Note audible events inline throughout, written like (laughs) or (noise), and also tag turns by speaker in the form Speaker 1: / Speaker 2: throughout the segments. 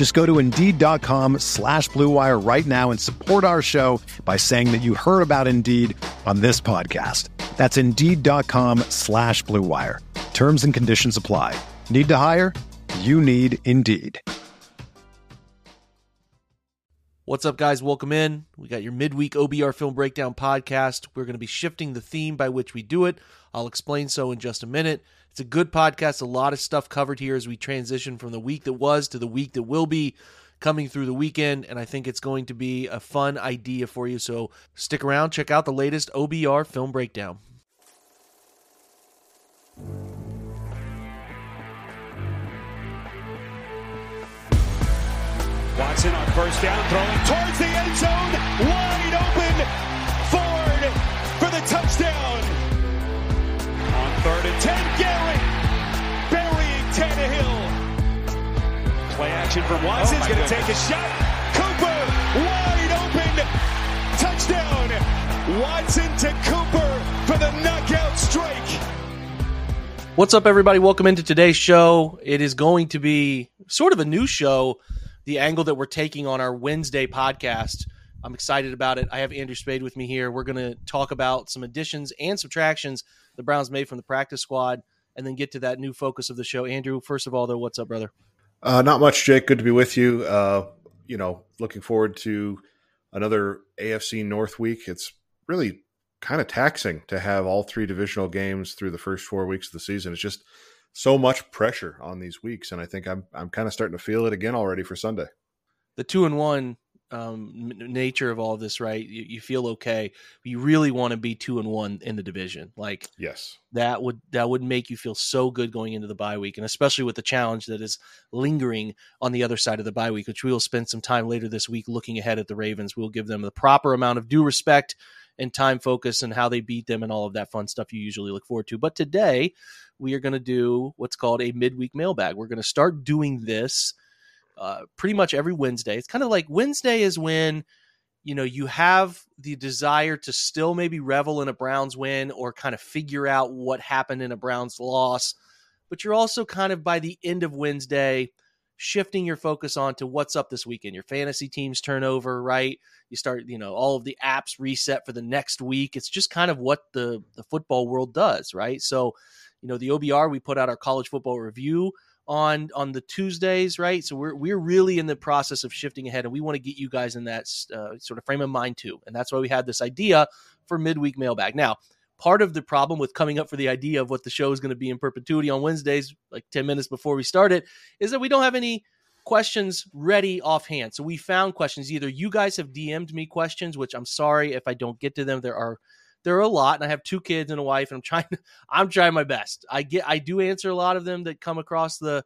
Speaker 1: Just go to Indeed.com slash BlueWire right now and support our show by saying that you heard about Indeed on this podcast. That's Indeed.com slash BlueWire. Terms and conditions apply. Need to hire? You need Indeed.
Speaker 2: What's up, guys? Welcome in. We got your midweek OBR film breakdown podcast. We're going to be shifting the theme by which we do it. I'll explain so in just a minute. It's a good podcast, a lot of stuff covered here as we transition from the week that was to the week that will be coming through the weekend. And I think it's going to be a fun idea for you. So stick around, check out the latest OBR film breakdown.
Speaker 3: Watson on first down, throwing towards the end zone, wide open. Ford for the touchdown. On third and ten, Garrett burying Tannehill. Play action from Watson's oh going to take a shot. Cooper wide open, touchdown. Watson to Cooper for the knockout strike.
Speaker 2: What's up, everybody? Welcome into today's show. It is going to be sort of a new show, the angle that we're taking on our Wednesday podcast. I'm excited about it. I have Andrew Spayde with me here. We're going to talk about some additions and subtractions the Browns made from the practice squad and then get to that new focus of the show. Andrew, first of all, though, what's up, brother?
Speaker 4: Uh, not much, Jake. Good to be with you. Uh, you know, looking forward to another AFC North week. It's really kind of taxing to have all three divisional games through the first four weeks of the season. It's just so much pressure on these weeks, and I think I'm I'm kind of starting to feel it again already for Sunday.
Speaker 2: The two and one um, nature of all of this, right? You, you feel okay. you really want to be two and one in the division. Like
Speaker 4: yes,
Speaker 2: that would that would make you feel so good going into the bye week, and especially with the challenge that is lingering on the other side of the bye week, which we will spend some time later this week looking ahead at the Ravens. We'll give them the proper amount of due respect and time focus and how they beat them and all of that fun stuff you usually look forward to. But today we are going to do what's called a midweek mailbag. We're going to start doing this uh, pretty much every Wednesday. It's kind of like Wednesday is when you know you have the desire to still maybe revel in a Browns win or kind of figure out what happened in a Browns loss, but you're also kind of by the end of Wednesday shifting your focus on to what's up this weekend. Your fantasy teams turn over, right? You start, you know, all of the apps reset for the next week. It's just kind of what the the football world does, right? So, you know, the OBR we put out our college football review on on the Tuesdays, right? So we're we're really in the process of shifting ahead, and we want to get you guys in that uh, sort of frame of mind too, and that's why we had this idea for midweek mailbag. Now, part of the problem with coming up for the idea of what the show is going to be in perpetuity on Wednesdays, like 10 minutes before we start it, is that we don't have any questions ready offhand. So we found questions. Either you guys have DM'd me questions, which I'm sorry if I don't get to them. There are there are a lot, and I have two kids and a wife, and I'm trying (laughs) I'm trying my best. I get I do answer a lot of them that come across the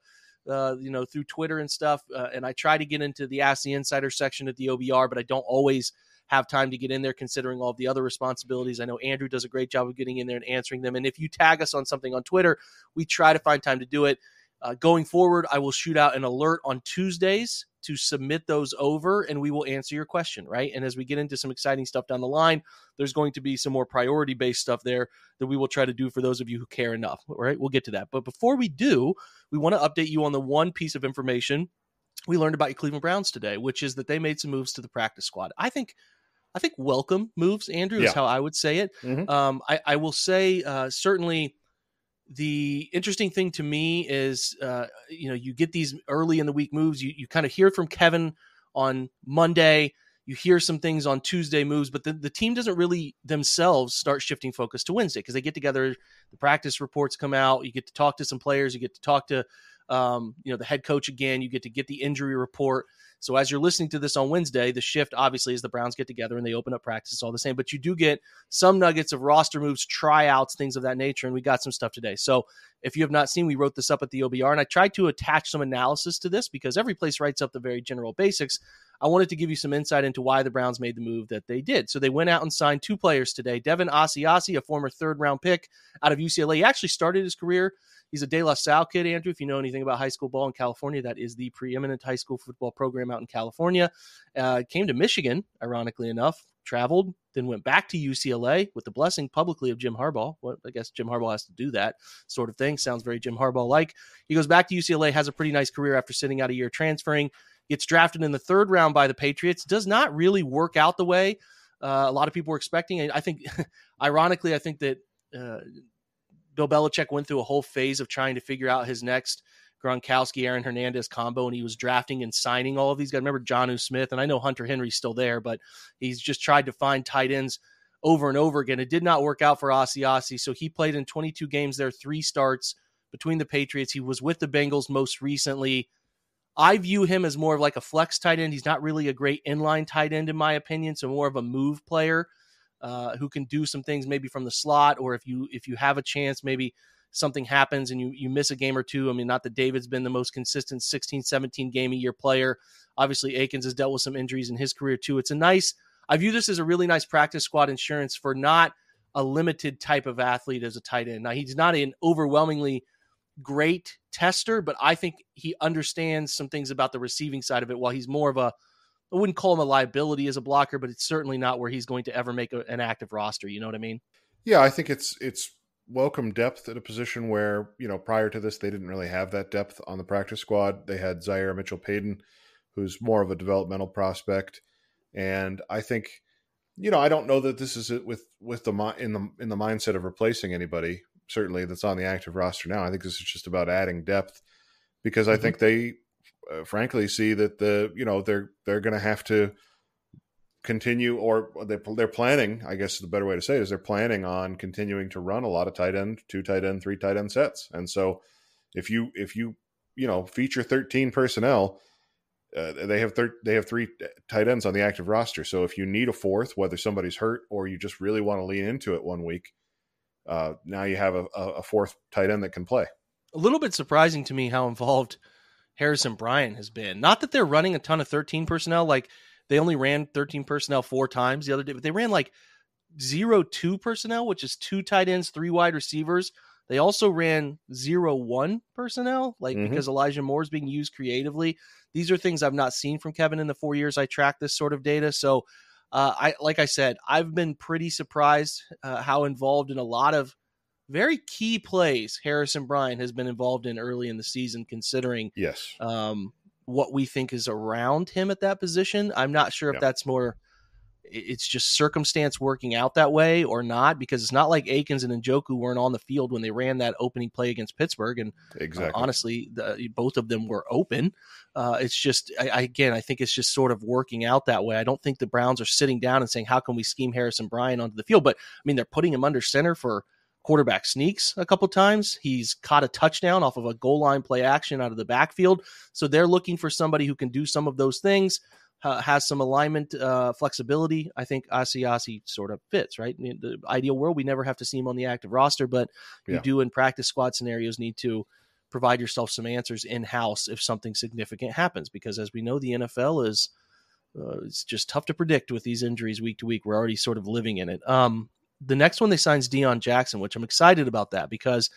Speaker 2: uh, you know through Twitter and stuff, uh, and I try to get into the Ask the Insider section at the OBR, but I don't always have time to get in there considering all the other responsibilities. I know Andrew does a great job of getting in there and answering them. And if you tag us on something on Twitter, we try to find time to do it. Uh, going forward, I will shoot out an alert on Tuesdays to submit those over and we will answer your question, right? And as we get into some exciting stuff down the line, there's going to be some more priority based stuff there that we will try to do for those of you who care enough, right? We'll get to that. But before we do, we want to update you on the one piece of information we learned about your Cleveland Browns today, which is that they made some moves to the practice squad. I think I think welcome moves, Andrew, is how I would say it. Mm-hmm. Um, I, I, will say uh, certainly the interesting thing to me is uh, you know you get these early in the week moves. You you kind of hear from Kevin on Monday. you hear some things on Tuesday moves, but the, the team doesn't really themselves start shifting focus to Wednesday because they get together, the practice reports come out, you get to talk to some players, you get to talk to um, you know the head coach again, you get to get the injury report. So as you're listening to this on Wednesday, the shift obviously is the Browns get together and they open up practice. All the same, but you do get some nuggets of roster moves, tryouts, things of that nature, and we got some stuff today. So if you have not seen, we wrote this up at the OBR, and I tried to attach some analysis to this because every place writes up the very general basics. I wanted to give you some insight into why the Browns made the move that they did. So they went out and signed two players today. Devin Asiasi, a former third round pick out of UCLA. He actually started his career He's a De La Salle kid, Andrew. If you know anything about high school ball in California, that is the preeminent high school football program out in California. Uh, came to Michigan, ironically enough, traveled, then went back to UCLA with the blessing publicly of Jim Harbaugh. Well, I guess Jim Harbaugh has to do that sort of thing. Sounds very Jim Harbaugh like. He goes back to UCLA, has a pretty nice career after sitting out a year transferring, gets drafted in the third round by the Patriots. Does not really work out the way uh, a lot of people were expecting. I think, (laughs) ironically, I think that uh, Bill Belichick went through a whole phase of trying to figure out his next Gronkowski, Aaron Hernandez combo, and he was drafting and signing all of these guys. Remember Jonnu Smith, and I know Hunter Henry's still there, but he's just tried to find tight ends over and over again. It did not work out for Asiasi, so he played in 22 games there, three starts between the Patriots. He was with the Bengals most recently. I view him as more of like a flex tight end. He's not really a great inline tight end, in my opinion, so more of a move player. Uh, who can do some things maybe from the slot, or if you if you have a chance, maybe something happens and you you miss a game or two. I mean, not that David's been the most consistent 16, 17 game a year player. Obviously, Akins has dealt with some injuries in his career too. It's a nice. I view this as a really nice practice squad insurance for not a limited type of athlete as a tight end. Now, he's not an overwhelmingly great tester, but I think he understands some things about the receiving side of it. While he's more of a I wouldn't call him a liability as a blocker, but it's certainly not where he's going to ever make a, an active roster. You know what I mean?
Speaker 4: Yeah, I think it's it's welcome depth at a position where you know prior to this they didn't really have that depth on the practice squad. They had Zaire Mitchell Paden, who's more of a developmental prospect, and I think you know I don't know that this is it with with the in the in the mindset of replacing anybody certainly that's on the active roster now. I think this is just about adding depth because I mm-hmm. think they uh, frankly see that the you know they're they're going to have to continue or they, they're planning i guess the better way to say it is they're planning on continuing to run a lot of tight end two tight end three tight end sets and so if you if you you know feature 13 personnel uh, they have thir- they have three tight ends on the active roster so if you need a fourth whether somebody's hurt or you just really want to lean into it one week uh, now you have a, a fourth tight end that can play
Speaker 2: a little bit surprising to me how involved Harrison Bryant has been. Not that they're running a ton of 13 personnel. Like they only ran 13 personnel four times the other day, but they ran like zero two personnel, which is two tight ends, three wide receivers. They also ran zero one personnel, like mm-hmm. because Elijah Moore is being used creatively. These are things I've not seen from Kevin in the four years I track this sort of data. So, uh, I like I said, I've been pretty surprised uh, how involved in a lot of very key plays Harrison Bryant has been involved in early in the season, considering
Speaker 4: yes
Speaker 2: um, what we think is around him at that position. I'm not sure if that's more it's just circumstance working out that way or not because it's not like Akins and Njoku weren't on the field when they ran that opening play against Pittsburgh and uh, exactly. uh, honestly the, both of them were open uh, it's just I, I, again I think it's just sort of working out that way I don't think the Browns are sitting down and saying how can we scheme Harrison Bryant onto the field but I mean they're putting him under center for quarterback sneaks a couple times. He's caught a touchdown off of a goal line play action out of the backfield. So they're looking for somebody who can do some of those things, has some alignment uh, flexibility. I think Asiasi sort of fits, right? In the ideal world, we never have to see him on the active roster, but yeah. you do in practice squad scenarios need to provide yourself some answers in house if something significant happens. Because as we know, the NFL is. Uh, it's just tough to predict with these injuries week to week. We're already sort of living in it. Um, the next one they signed is Deon Jackson, which I'm excited about that because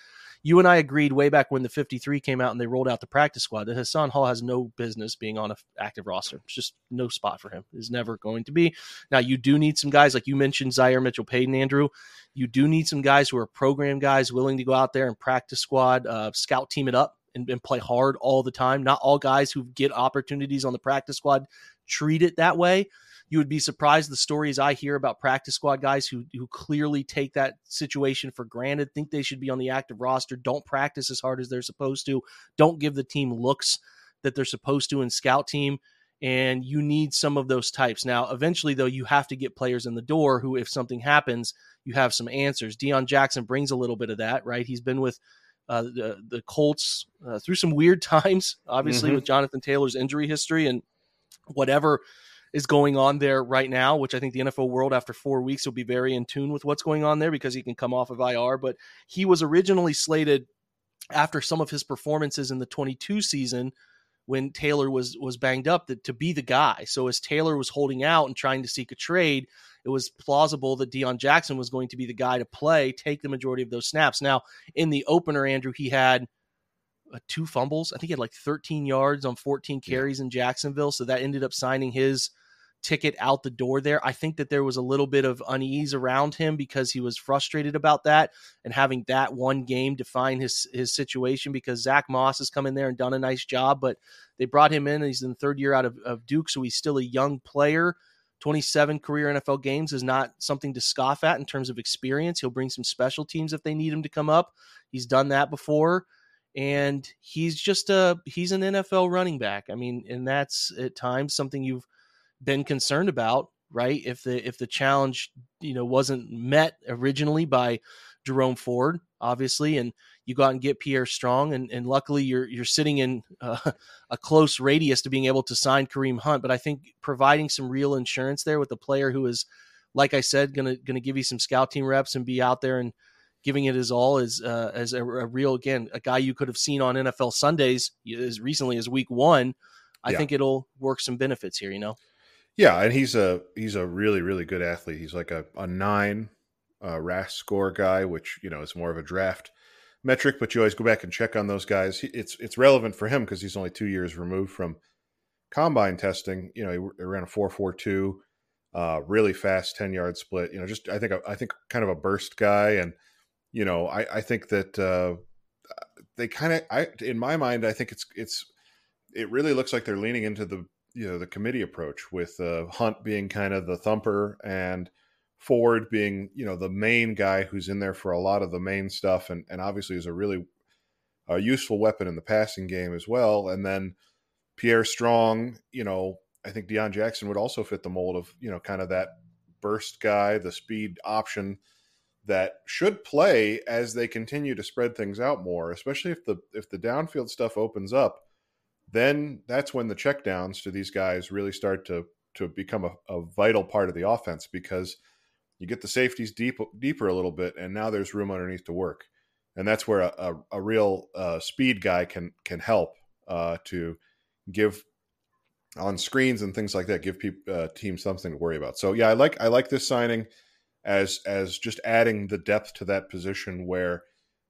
Speaker 2: you and I agreed way back when the 53 came out and they rolled out the practice squad that Hassan Hall has no business being on an active roster. It's just no spot for him. Is never going to be. Now you do need some guys like you mentioned Zaire Mitchell Paden, Andrew. You do need some guys who are program guys willing to go out there and practice squad, uh, scout team it up and, and play hard all the time. Not all guys who get opportunities on the practice squad treat it that way you would be surprised the stories I hear about practice squad guys who who clearly take that situation for granted, think they should be on the active roster, don't practice as hard as they're supposed to, don't give the team looks that they're supposed to in scout team. and you need some of those types. Now, eventually, though, you have to get players in the door who, if something happens, you have some answers. Deon Jackson brings a little bit of that, right? He's been with uh, the the Colts uh, through some weird (laughs) times, obviously mm-hmm. with Jonathan Taylor's injury history and whatever is going on there right now, which I think the NFL world after four weeks will be very in tune with what's going on there because he can come off of IR. But he was originally slated after some of his performances in the 22 season when Taylor was was banged up that to be the guy. So as Taylor was holding out and trying to seek a trade, it was plausible that Deon Jackson was going to be the guy to play, take the majority of those snaps. Now, in the opener, Andrew, he had uh, two fumbles. I think he had like 13 yards on 14 carries yeah. in Jacksonville. So that ended up signing his ticket out the door there. I think that there was a little bit of unease around him because he was frustrated about that and having that one game define his his situation because Zach Moss has come in there and done a nice job, but they brought him in and he's in the third year out of, of Duke, so he's still a young player. 27 career NFL games is not something to scoff at in terms of experience. He'll bring some special teams if they need him to come up. He's done that before and he's just a he's an NFL running back. I mean, and that's at times something you've been concerned about, right? If the if the challenge you know wasn't met originally by Jerome Ford, obviously, and you go out and get Pierre Strong, and, and luckily you're you're sitting in uh, (laughs) a close radius to being able to sign Kareem Hunt. But I think providing some real insurance there with a player who is, like I said, gonna gonna give you some scout team reps and be out there and giving it his all as uh, as a, a, real again a guy you could have seen on NFL Sundays as recently as Week One. I yeah. think it'll work some benefits here. You know.
Speaker 4: Yeah, and he's a he's a really really good athlete. He's like a, a nine uh, RAS score guy, which you know is more of a draft metric, but you always go back and check on those guys. It's it's relevant for him because he's only two years removed from combine testing. You know, he ran a four four two, uh, really fast ten yard split. You know, just I think I think kind of a burst guy, and you know I I think that uh, they kind of I in my mind I think it's it's it really looks like they're leaning into the you know the committee approach with uh, Hunt being kind of the thumper and Ford being you know the main guy who's in there for a lot of the main stuff and and obviously is a really uh, useful weapon in the passing game as well. And then Pierre Strong, you know, I think Deon Jackson would also fit the mold of you know kind of that burst guy, the speed option that should play as they continue to spread things out more, especially if the if the downfield stuff opens up then that's when the checkdowns to these guys really start to to become a, a, vital part of the offense because you get the safeties deep deeper a little bit, and now there's room underneath to work, and that's where a, a, a real uh, speed guy can can help uh, to give on screens and things like that, give people uh, teams something to worry about. So yeah, I like I like this signing as as just adding the depth to that position where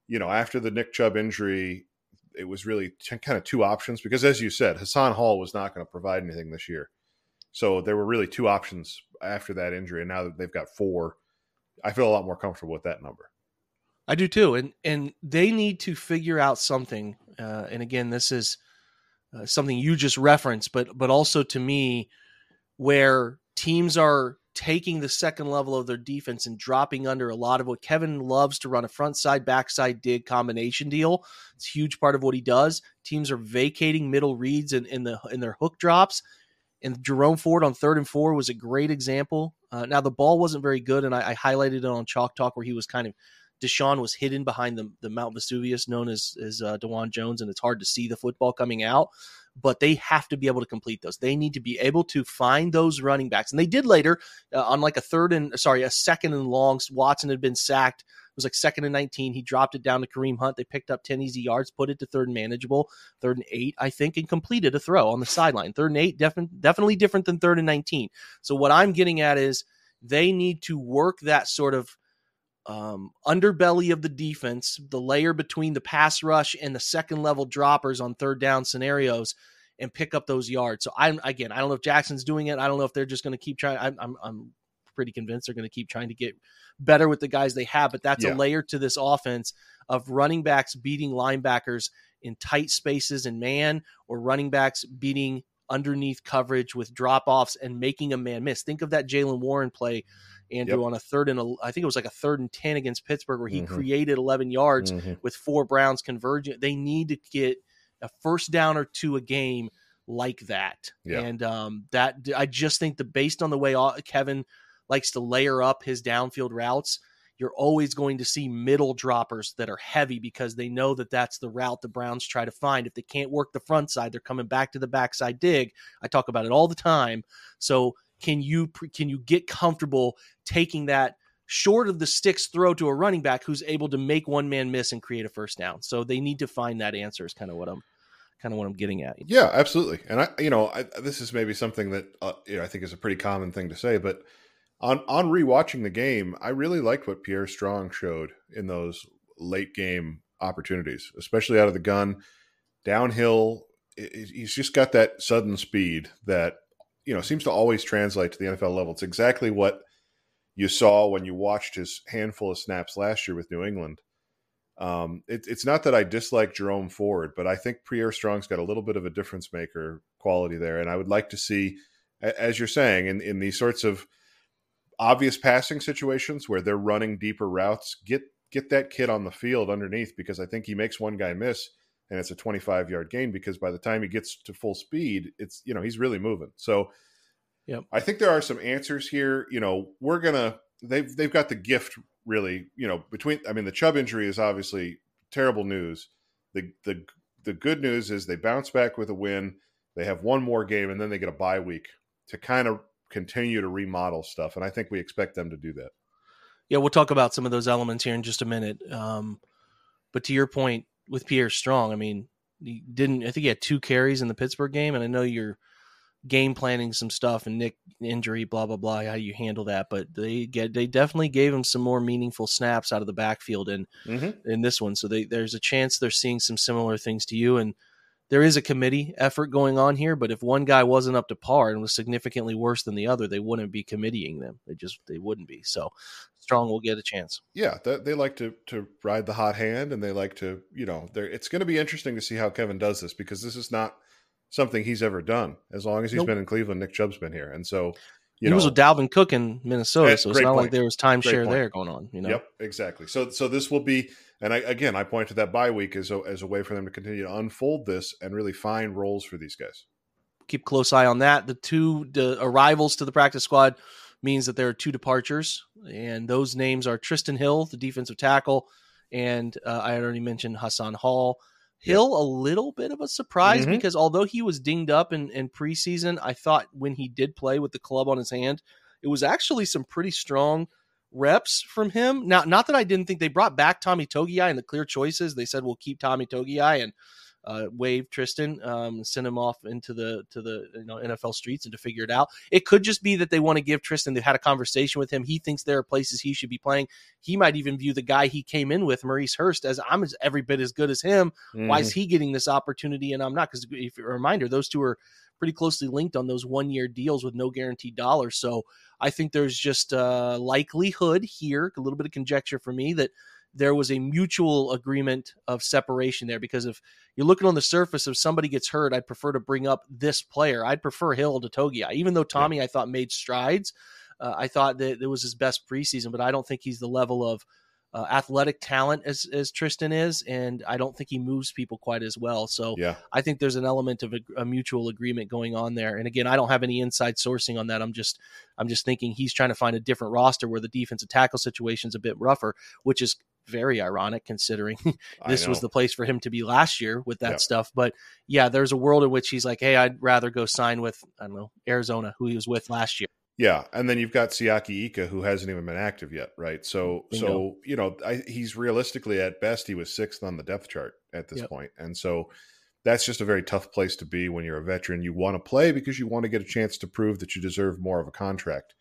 Speaker 4: you know after the Nick Chubb injury it was really t- kind of two options because, as you said, Hassan Hall was not going to provide anything this year. So there were really two options after that injury, and now that they've got four, I feel a lot more comfortable with that number.
Speaker 2: I do too, and and they need to figure out something. Uh, and again, this is uh, something you just referenced, but but also to me, where teams are taking the second level of their defense and dropping under a lot of what Kevin loves to run a front side, backside dig combination deal. It's a huge part of what he does. Teams are vacating middle reads in, in the in their hook drops. And Jerome Ford on third and four was a great example. Uh, now the ball wasn't very good, and I, I, highlighted it on Chalk Talk where he was kind of Deshaun was hidden behind the, the Mount Vesuvius known as as uh, Dawand Jones, and it's hard to see the football coming out but they have to be able to complete those. They need to be able to find those running backs. And they did later uh, on like a third and sorry, a second and long. Watson had been sacked. It was like second and 19. He dropped it down to Kareem Hunt. They picked up 10 easy yards, put it to third and manageable, third and eight, I think, and completed a throw on the sideline. Third and eight, defi- definitely different than third and 19. So what I'm getting at is they need to work that sort of um, underbelly of the defense, the layer between the pass rush and the second level droppers on third down scenarios, and pick up those yards. So I'm again, I don't know if Jackson's doing it. I don't know if they're just going to keep trying. I'm, I'm, I'm pretty convinced they're going to keep trying to get better with the guys they have. But that's yeah. a layer to this offense of running backs beating linebackers in tight spaces and man, or running backs beating underneath coverage with drop offs and making a man miss. Think of that Jaylen Warren play Andrew, yep. on a third and a, I think it was like a third and 10 against Pittsburgh where he mm-hmm. created 11 yards mm-hmm. with four Browns converging. They need to get a first down or two a game like that.
Speaker 4: Yeah.
Speaker 2: And um, that I just think that based on the way Kevin likes to layer up his downfield routes, you're always going to see middle droppers that are heavy because they know that that's the route the Browns try to find. If they can't work the front side, they're coming back to the backside dig. I talk about it all the time. So can you can you get comfortable taking that short of the sticks throw to a running back who's able to make one man miss and create a first down? So they need to find that answer. Is kind of what I'm kind of what I'm getting at.
Speaker 4: Yeah, absolutely. And I, you know, I, this is maybe something that uh, you know I think is a pretty common thing to say, but on on rewatching the game, I really liked what Pierre Strong showed in those late game opportunities, especially out of the gun, downhill. He's just got that sudden speed that you know seems to always translate to the NFL level. It's exactly what you saw when you watched his handful of snaps last year with New England. Um, it, it's not that I dislike Jerome Ford, but I think Pierre Strong's got a little bit of a difference maker quality there, and I would like to see, as you're saying, in in these sorts of obvious passing situations where they're running deeper routes, get get that kid on the field underneath because I think he makes one guy miss and it's a 25 yard gain because by the time he gets to full speed, it's you know he's really moving. So,
Speaker 2: yeah,
Speaker 4: I think there are some answers here. You know, we're gonna they've they've got the gift really. You know, between I mean the Chubb injury is obviously terrible news. The the the good news is they bounce back with a win. They have one more game and then they get a bye week to kind of continue to remodel stuff, and I think we expect them to do that.
Speaker 2: Yeah, we'll talk about some of those elements here in just a minute. Um, but to your point with Pierre Strong, I mean, he didn't. I think he had two carries in the Pittsburgh game, and I know you're game planning some stuff and Nick injury, blah blah blah. How you handle that? But they get they definitely gave him some more meaningful snaps out of the backfield in mm-hmm. in this one. So they, there's a chance they're seeing some similar things to you and there is a committee effort going on here, but if one guy wasn't up to par and was significantly worse than the other, they wouldn't be committeeing them. They just they wouldn't be. So Strong will get a chance.
Speaker 4: Yeah, they like to to ride the hot hand, and they like to you know. It's going to be interesting to see how Kevin does this because this is not something he's ever done. As long as he's nope. been in Cleveland, Nick Chubb's been here, and so
Speaker 2: you he know, was with Dalvin Cook in Minnesota, so it's not point. like there was timeshare there going on. You know.
Speaker 4: Yep, exactly. So so this will be and I, again, I point to that bye week as a, as a way for them to continue to unfold this and really find roles for these guys.
Speaker 2: Keep close eye on that. The two the arrivals to the practice squad means that there are two departures, and those names are Trysten Hill, the defensive tackle, and uh, I already mentioned Hassan Hall. Hill, a little bit of a surprise mm-hmm. because although he was dinged up in, in preseason, I thought when he did play with the club on his hand, it was actually some pretty strong reps from him. Now, not that I didn't think they brought back Tommy Togiai and the clear choices. They said we'll keep Tommy Togiai and uh, wave Trysten, um, send him off into the to the you know NFL streets and to figure it out. It could just be that they want to give Trysten. They've had a conversation with him. He thinks there are places he should be playing. He might even view the guy he came in with, Maurice Hurst, as I'm as every bit as good as him. Mm-hmm. Why is mm-hmm. he getting this opportunity and I'm not? Because if a reminder, those two are pretty closely linked on those one year deals with no guaranteed dollars. So I think there's just a likelihood here, a little bit of conjecture for me that there was a mutual agreement of separation there because if you're looking on the surface if somebody gets hurt i'd prefer to bring up this player i'd prefer hill to Togiai even though tommy yeah. i thought made strides uh, i thought that it was his best preseason but i don't think he's the level of uh, athletic talent as, as Trysten is, and I don't think he moves people quite as well. So
Speaker 4: yeah.
Speaker 2: I think there's an element of a, a, mutual agreement going on there. And again, I don't have any inside sourcing on that. I'm just I'm just thinking he's trying to find a different roster where the defensive tackle situation is a bit rougher, which is very ironic considering (laughs) this was the place for him to be last year with that stuff. But yeah, there's a world in which he's like, hey, I'd rather go sign with I don't know Arizona, who he was with last year.
Speaker 4: Yeah, and then you've got Siaki Ika, who hasn't even been active yet, right? So, Bingo. so you know, I, he's realistically at best he was sixth on the depth chart at this yep. point. and so that's just a very tough place to be when you're a veteran. You want to play because you want to get a chance to prove that you deserve more of a contract,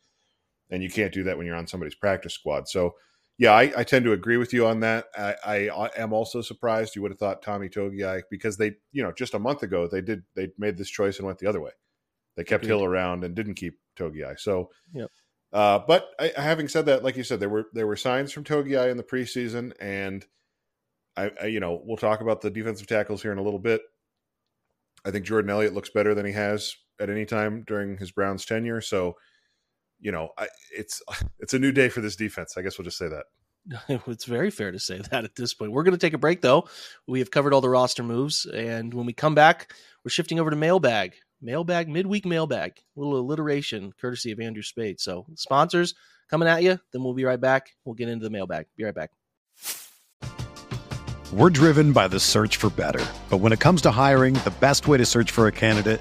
Speaker 4: and you can't do that when you're on somebody's practice squad. So, yeah, I, I tend to agree with you on that. I, I, am also surprised you would have thought Tommy Togiai because they, you know, just a month ago they did they made this choice and went the other way. They kept. Hill around and didn't keep Togiai. So,
Speaker 2: yep.
Speaker 4: Uh, but I, having said that, like you said, there were there were signs from Togiai in the preseason, and I, I, you know we'll talk about the defensive tackles here in a little bit. I think Jordan Elliott looks better than he has at any time during his Browns tenure. So, you know, I, it's (laughs) it's a new day for this defense. I guess we'll just say that. (laughs)
Speaker 2: it's very fair to say that at this point. We're going to take a break, though. We have covered all the roster moves. And when we come back, we're shifting over to mailbag. Mailbag, midweek mailbag. A little alliteration courtesy of Andrew Spayde. So, sponsors coming at you. Then we'll be right back. We'll get into the mailbag. Be right back.
Speaker 1: We're driven by the search for better. But when it comes to hiring, the best way to search for a candidate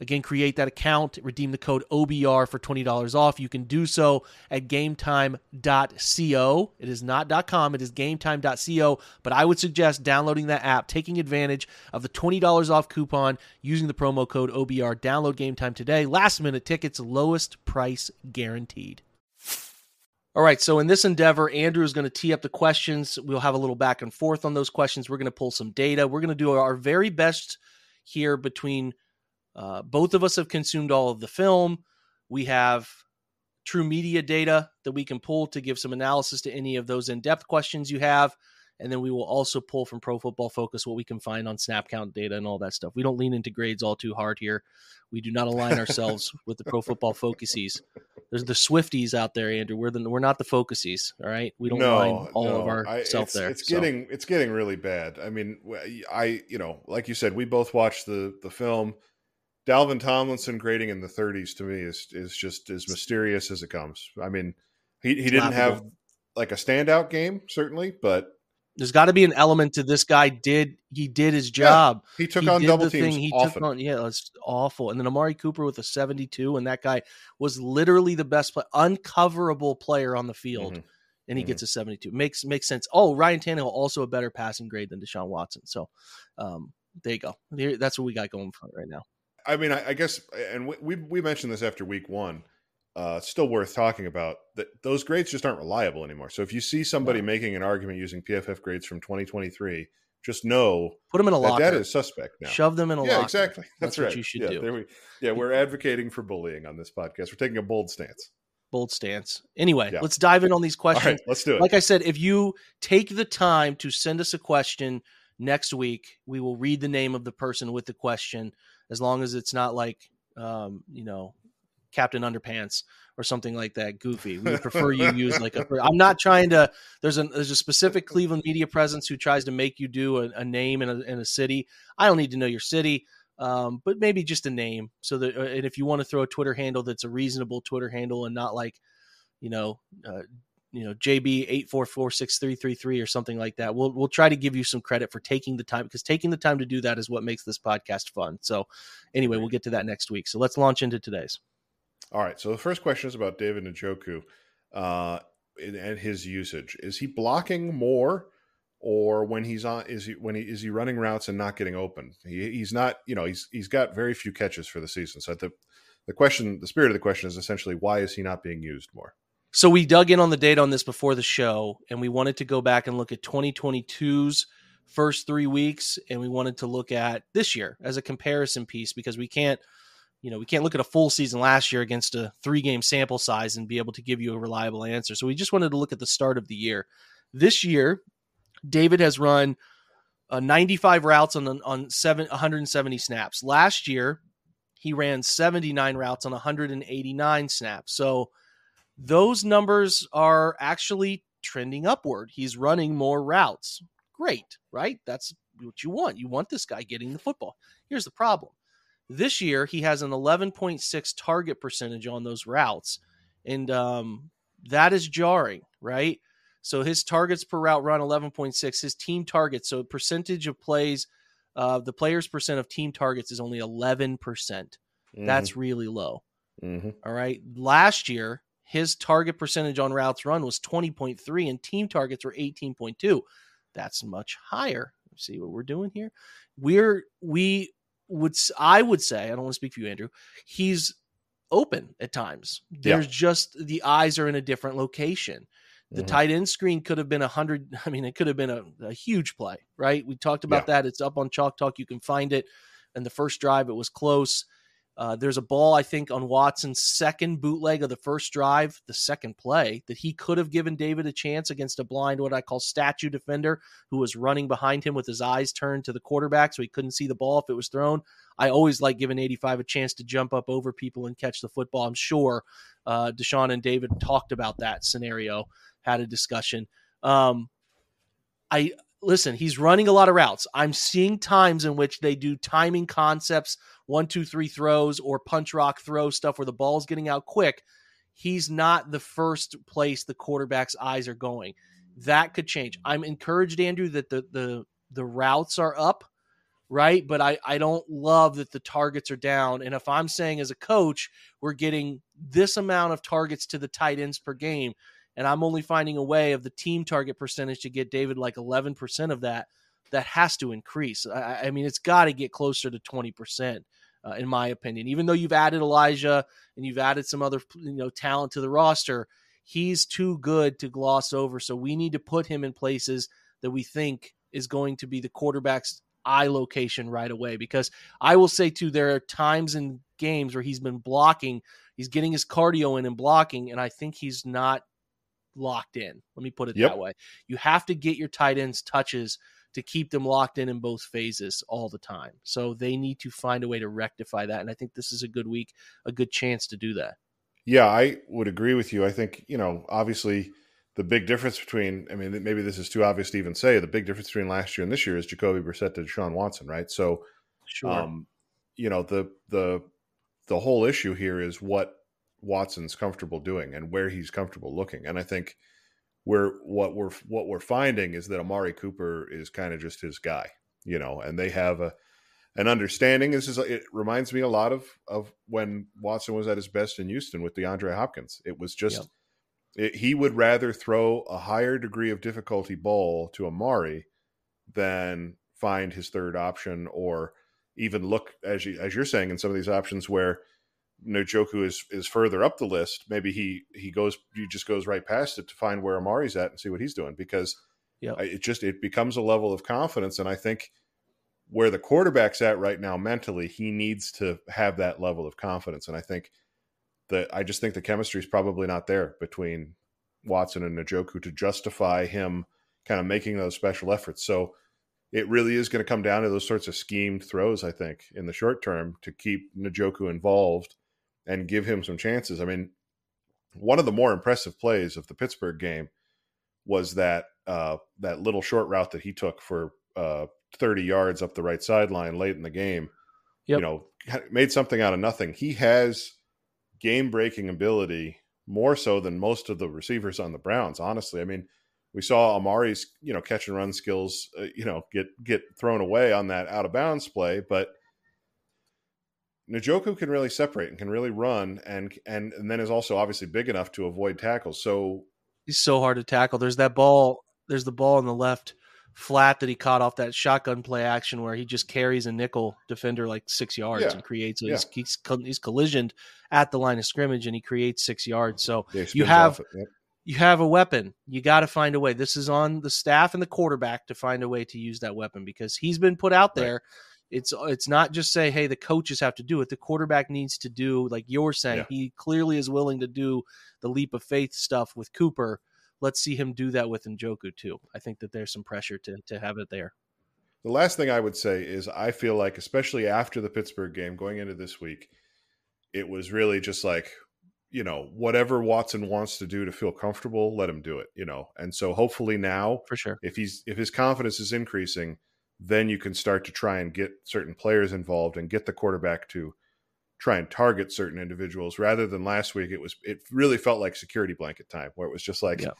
Speaker 2: Again, create that account, redeem the code OBR for $20 off. You can do so at gametime.co. It is not .com, it is gametime.co, but I would suggest downloading that app, taking advantage of the $20 off coupon using the promo code OBR. Download GameTime today. Last minute tickets, lowest price guaranteed. All right, so in this endeavor, Andrew is going to tee up the questions. We'll have a little back and forth on those questions. We're going to pull some data. We're going to do our very best here between uh, both of us have consumed all of the film. We have TruMedia data that we can pull to give some analysis to any of those in depth questions you have. And then we will also pull from Pro Football Focus what we can find on snap count data and all that stuff. We don't lean into grades all too hard here. We do not align ourselves (laughs) with the Pro Football Focusies. There's the Swifties out there, Andrew. We're the we're not the Focusies. All right, we don't
Speaker 4: no,
Speaker 2: line all
Speaker 4: no.
Speaker 2: of our self there.
Speaker 4: It's so. getting it's getting really bad. I mean, I you know, like you said, we both watched the the film. Dalvin Tomlinson grading in the 30s to me is is just as mysterious as it comes. I mean, he he didn't have like a standout game certainly, but
Speaker 2: there's got to be an element to this guy did he did his job.
Speaker 4: Yeah, he took he on double teams.
Speaker 2: Thing. He
Speaker 4: often.
Speaker 2: took on yeah, it's awful. And then Amari Cooper with a 72, and that guy was literally the best play, uncoverable player on the field. Mm-hmm. And he mm-hmm. gets a 72. Makes makes sense. Oh, Ryan Tannehill also a better passing grade than Deshaun Watson. So um, there you go. That's what we got going for right now.
Speaker 4: I mean, I, I guess, and we we mentioned this after week one. Uh, still worth talking about that those grades just aren't reliable anymore. So if you see somebody making an argument using PFF grades from 2023, just know
Speaker 2: put them in a locker.
Speaker 4: That is suspect now.
Speaker 2: Shove them in a
Speaker 4: yeah,
Speaker 2: locker.
Speaker 4: exactly. That's, That's right.
Speaker 2: what you should
Speaker 4: yeah,
Speaker 2: do.
Speaker 4: We, yeah, we're advocating for bullying on this podcast. We're taking a bold stance.
Speaker 2: bold stance. Anyway,
Speaker 4: Yeah.
Speaker 2: let's dive in on these questions.
Speaker 4: right, let's do it.
Speaker 2: Like I said, if you take the time to send us a question next week, we will read the name of the person with the question, as long as it's not like, um, you know, Captain Underpants or something like that. Goofy. We prefer you use like a. I'm not trying to. There's a there's a specific Cleveland media presence who tries to make you do a, a name in a, in a city. I don't need to know your city. Um, but maybe just a name so that, uh, and if you want to throw a Twitter handle that's a reasonable Twitter handle and not like, you know, uh, you know JB eight four four six three three three or something like that. We'll we'll try to give you some credit for taking the time because taking the time to do that is what makes this podcast fun. So anyway, we'll get to that next week. So let's launch into today's.
Speaker 4: All right. So the first question is about David Njoku uh, and and his usage. Is he blocking more, or when he's on? Is he when he is he running routes and not getting open? He, he's not. You know, he's he's got very few catches for the season. So the the question, the spirit of the question is essentially why is he not being used more?
Speaker 2: So we dug in on the data on this before the show, and we wanted to go back and look at 2022's first three weeks, and we wanted to look at this year as a comparison piece because we can't, you know, we can't look at a full season last year against a three game sample size and be able to give you a reliable answer. So we just wanted to look at the start of the year. This year, David has run uh, 95 routes on on seven 170 snaps. Last year, he ran 79 routes on 189 snaps. So those numbers are actually trending upward. He's running more routes. Great, right? That's what you want. You want this guy getting the football. Here's the problem. This year, he has an 11.6 target percentage on those routes. And um, that is jarring, right? So his targets per route run 11.6. His team targets, so percentage of plays, uh, the player's percent of team targets is only 11%. That's really low.
Speaker 4: Mhm.
Speaker 2: All right. Last year, his target percentage on routes run was 20.3 and team targets were 18.2. That's much higher. See what we're doing here? We're we would i would say, I don't want to speak for you Andrew, he's open at times. There's just the eyes are in a different location. The
Speaker 4: Mhm.
Speaker 2: tight end screen could have been a hundred. (laughs) I mean, it could have been a, a huge play, right? We talked about that. It's up on Chalk Talk. You can find it. And the first drive, it was close. Uh, there's a ball, I think, on Watson's second bootleg of the first drive, the second play, that he could have given David a chance against a blind, what I call statue defender, who was running behind him with his eyes turned to the quarterback, so he couldn't see the ball if it was thrown. I always like giving 85 a chance to jump up over people and catch the football. I'm sure uh, Deshaun and David talked about that scenario, had a discussion. Um, I listen, he's running a lot of routes. I'm seeing times in which they do timing concepts, one, two, three throws, or punch rock throw stuff where the ball's getting out quick. He's not the first place the quarterback's eyes are going. That could change. I'm encouraged, Andrew, that the the the routes are up, right? But I, I don't love that the targets are down. And if I'm saying as a coach, we're getting this amount of targets to the tight ends per game, and I'm only finding a way of the team target percentage to get David like 11% of that, that has to increase. I, I mean, it's got to get closer to 20%, uh, in my opinion. Even though you've added Elijah and you've added some other you know talent to the roster, he's too good to gloss over. So we need to put him in places that we think is going to be the quarterback's eye location right away. Because I will say too, there are times in games where he's been blocking, he's getting his cardio in and blocking, and I think he's not locked in. Let me put it
Speaker 4: Yep.
Speaker 2: that way. You have to get your tight ends touches to keep them locked in in both phases all the time. So they need to find a way to rectify that. And I think this is a good week, a good chance to do that.
Speaker 4: Yeah, I would agree with you. I think, you know, obviously the big difference between, I mean, maybe this is too obvious to even say, the big difference between last year and this year is Jacoby Brissett to Deshaun Watson, right? So,
Speaker 2: Sure.
Speaker 4: um, you know, the, the, the whole issue here is what Watson's comfortable doing and where he's comfortable looking. And I think we're, what we're, what we're finding is that Amari Cooper is kind of just his guy, you know, and they have a, an understanding. This is it reminds me a lot of of when Watson was at his best in Houston with DeAndre Hopkins. It was just it, he would rather throw a higher degree of difficulty ball to Amari than find his third option or even look as you as you're saying in some of these options where Njoku is is further up the list. Maybe he he goes he just goes right past it to find where Amari's at and see what he's doing because
Speaker 2: Yep.
Speaker 4: I- it just it becomes a level of confidence and I think where the quarterback's at right now mentally, he needs to have that level of confidence. And I think the I just think the chemistry is probably not there between Watson and Njoku to justify him kind of making those special efforts. So it really is going to come down to those sorts of schemed throws, I think, in the short term to keep Njoku involved and give him some chances. I mean, one of the more impressive plays of the Pittsburgh game was that uh, that little short route that he took for uh, 30 yards up the right sideline late in the game. Yep. You know, made something out of nothing. He has game breaking ability more so than most of the receivers on the Browns. Honestly, I mean, we saw Amari's you know catch and run skills uh, you know get get thrown away on that out of bounds play, but Njoku can really separate and can really run and and and then is also obviously big enough to avoid tackles. So
Speaker 2: he's so hard to tackle. There's that ball. There's the ball on the left flat that he caught off that shotgun play action where he just carries a nickel defender like six yards yeah. and creates yeah. he's, he's collisioned at the line of scrimmage and he creates six yards. So yeah, you have yep. you have a weapon. You got to find a way. This is on the staff and the quarterback to find a way to use that weapon because he's been put out there. Right. It's it's not just say hey the coaches have to do it. The quarterback needs to do like you're saying. He clearly is willing to do the leap of faith stuff with Cooper let's see him do that with Njoku too. I think that there's some pressure to to have it there.
Speaker 4: The last thing I would say is I feel like, especially after the Pittsburgh game, going into this week, it was really just like, you know, whatever Watson wants to do to feel comfortable, let him do it, you know. And so hopefully now,
Speaker 2: for sure,
Speaker 4: if he's if his confidence is increasing, then you can start to try and get certain players involved and get the quarterback to try and target certain individuals. Rather than last week it was it really felt like security blanket time where it was just like yeah.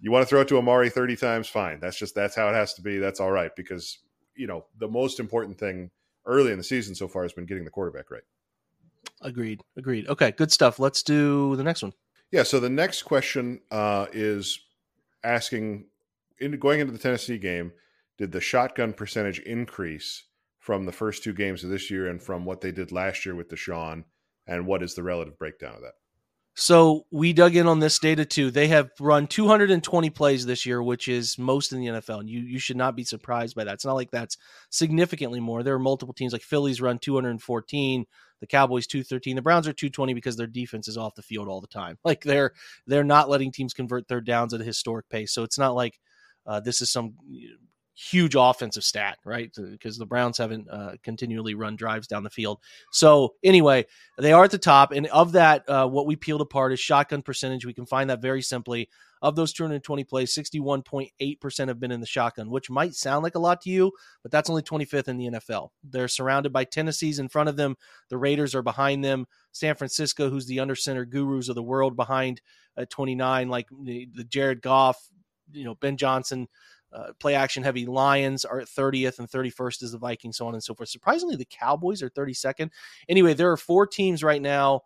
Speaker 4: you want to throw it to Amari 30 times? Fine. That's just that's how it has to be. That's all right. Because you know the most important thing early in the season so far has been getting the quarterback right.
Speaker 2: Agreed. Agreed. Okay good stuff. Let's do the next one.
Speaker 4: Yeah so the next question uh, is asking in going into the Tennessee game did the shotgun percentage increase from the first two games of this year and from what they did last year with Deshaun, and what is the relative breakdown of that?
Speaker 2: So we dug in on this data too. They have run 220 plays this year, which is most in the NFL. And you you should not be surprised by that. It's not like that's significantly more. There are multiple teams like Phillies run 214, the Cowboys 213, the Browns are 220 because their defense is off the field all the time. (laughs) Like they're they're not letting teams convert third downs at a historic pace. So it's not like uh, this is some huge offensive stat, right? Because the Browns haven't uh, continually run drives down the field. So anyway, they are at the top, and of that, uh, what we peeled apart is shotgun percentage. We can find that very simply. Of those 220 plays, 61.8% have been in the shotgun, which might sound like a lot to you, but that's only 25th in the NFL. They're surrounded by Tennessee's in front of them. The Raiders are behind them. San Francisco, who's the under center gurus of the world, behind at 29, like the, the Jared Goff, you know, Ben Johnson, uh, play action heavy Lions are at 30th and 31st is the Vikings, so on and so forth. Surprisingly, the Cowboys are 32nd. Anyway, there are four teams right now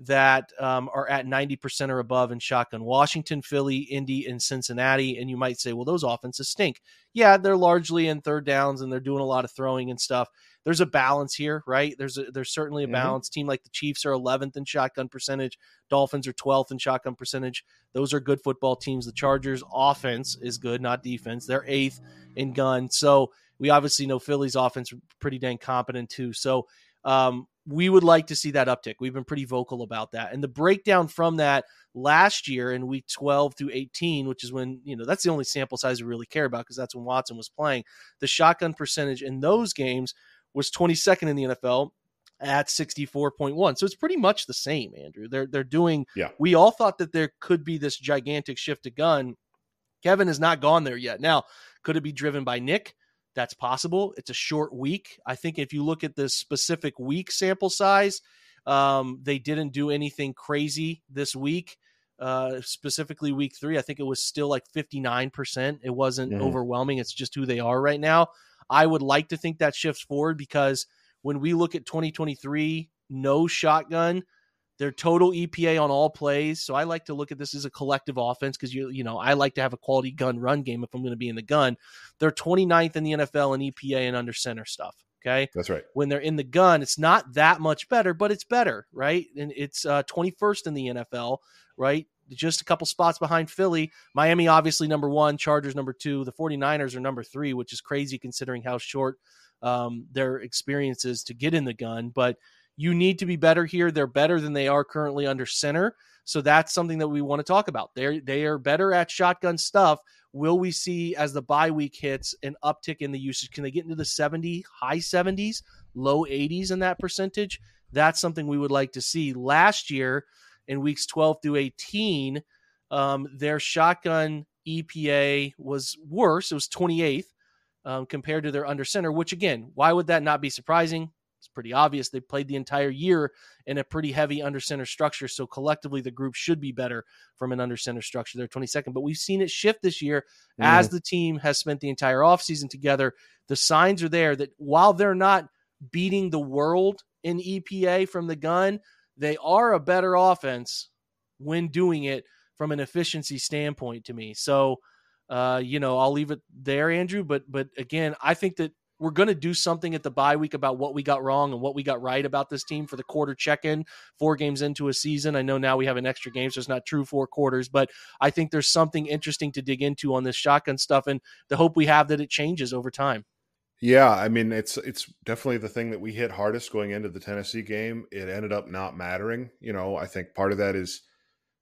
Speaker 2: that um, are at 90% or above in shotgun Washington, Philly, Indy, and Cincinnati. And you might say, well, those offenses stink. Yeah, they're largely in third downs and they're doing a lot of throwing and stuff. There's a balance here, right? There's a, there's certainly a mm-hmm. balance. Team like the Chiefs are 11th in shotgun percentage. Dolphins are 12th in shotgun percentage. Those are good football teams. The Chargers offense is good, not defense. They're eighth in gun. So we obviously know Philly's offense pretty dang competent too. So um, we would like to see that uptick. We've been pretty vocal about that. And the breakdown from that last year in week 12 through 18, which is when, you know, that's the only sample size we really care about because that's when Watson was playing. The shotgun percentage in those games was 22nd in the NFL at 64.1. So it's pretty much the same, Andrew. They're they're doing
Speaker 4: yeah.
Speaker 2: we all thought that there could be this gigantic shift to gun. Kevin has not gone there yet. Now, could it be driven by Nick? That's possible. It's a short week. I think if you look at the specific week sample size, um, they didn't do anything crazy this week. Uh, specifically week three, I think it was still like 59%. It wasn't mm-hmm. overwhelming. It's just who they are right now. I would like to think that shifts forward because when we look at 2023, no shotgun, their total EPA on all plays. So I like to look at this as a collective offense because you you know I like to have a quality gun run game if I'm going to be in the gun. They're 29th in the NFL in EPA and under center stuff. Okay,
Speaker 4: that's right.
Speaker 2: When they're in the gun, it's not that much better, but it's better, right? And it's uh, 21st in the NFL, right? Just a couple spots behind Philly. Miami, obviously, number one. Chargers, number two. The 49ers are number three, which is crazy considering how short um, their experiences to get in the gun. But you need to be better here. They're better than they are currently under center. So that's something that we want to talk about. They they are better at shotgun stuff. Will we see as the bye week hits an uptick in the usage? Can they get into the 70, high 70s, low 80s in that percentage? That's something we would like to see. Last year in weeks 12 through 18, um, their shotgun EPA was worse. It was 28th um, compared to their under center, which again, why would that not be surprising? It's pretty obvious. They played the entire year in a pretty heavy under center structure. So collectively, the group should be better from an under center structure. They're 22nd, but we've seen it shift this year mm. as the team has spent the entire offseason together. The signs are there that while they're not beating the world in EPA from the gun, they are a better offense when doing it from an efficiency standpoint to me. So, uh, you know, I'll leave it there, Andrew. But but again, I think that we're going to do something at the bye week about what we got wrong and what we got right about this team for the quarter check in, four games into a season. I know now we have an extra game, so it's not true four quarters, but I think there's something interesting to dig into on this shotgun stuff and the hope we have that it changes over time.
Speaker 4: Yeah, I mean it's it's definitely the thing that we hit hardest going into the Tennessee game. It ended up not mattering. You know, I think part of that is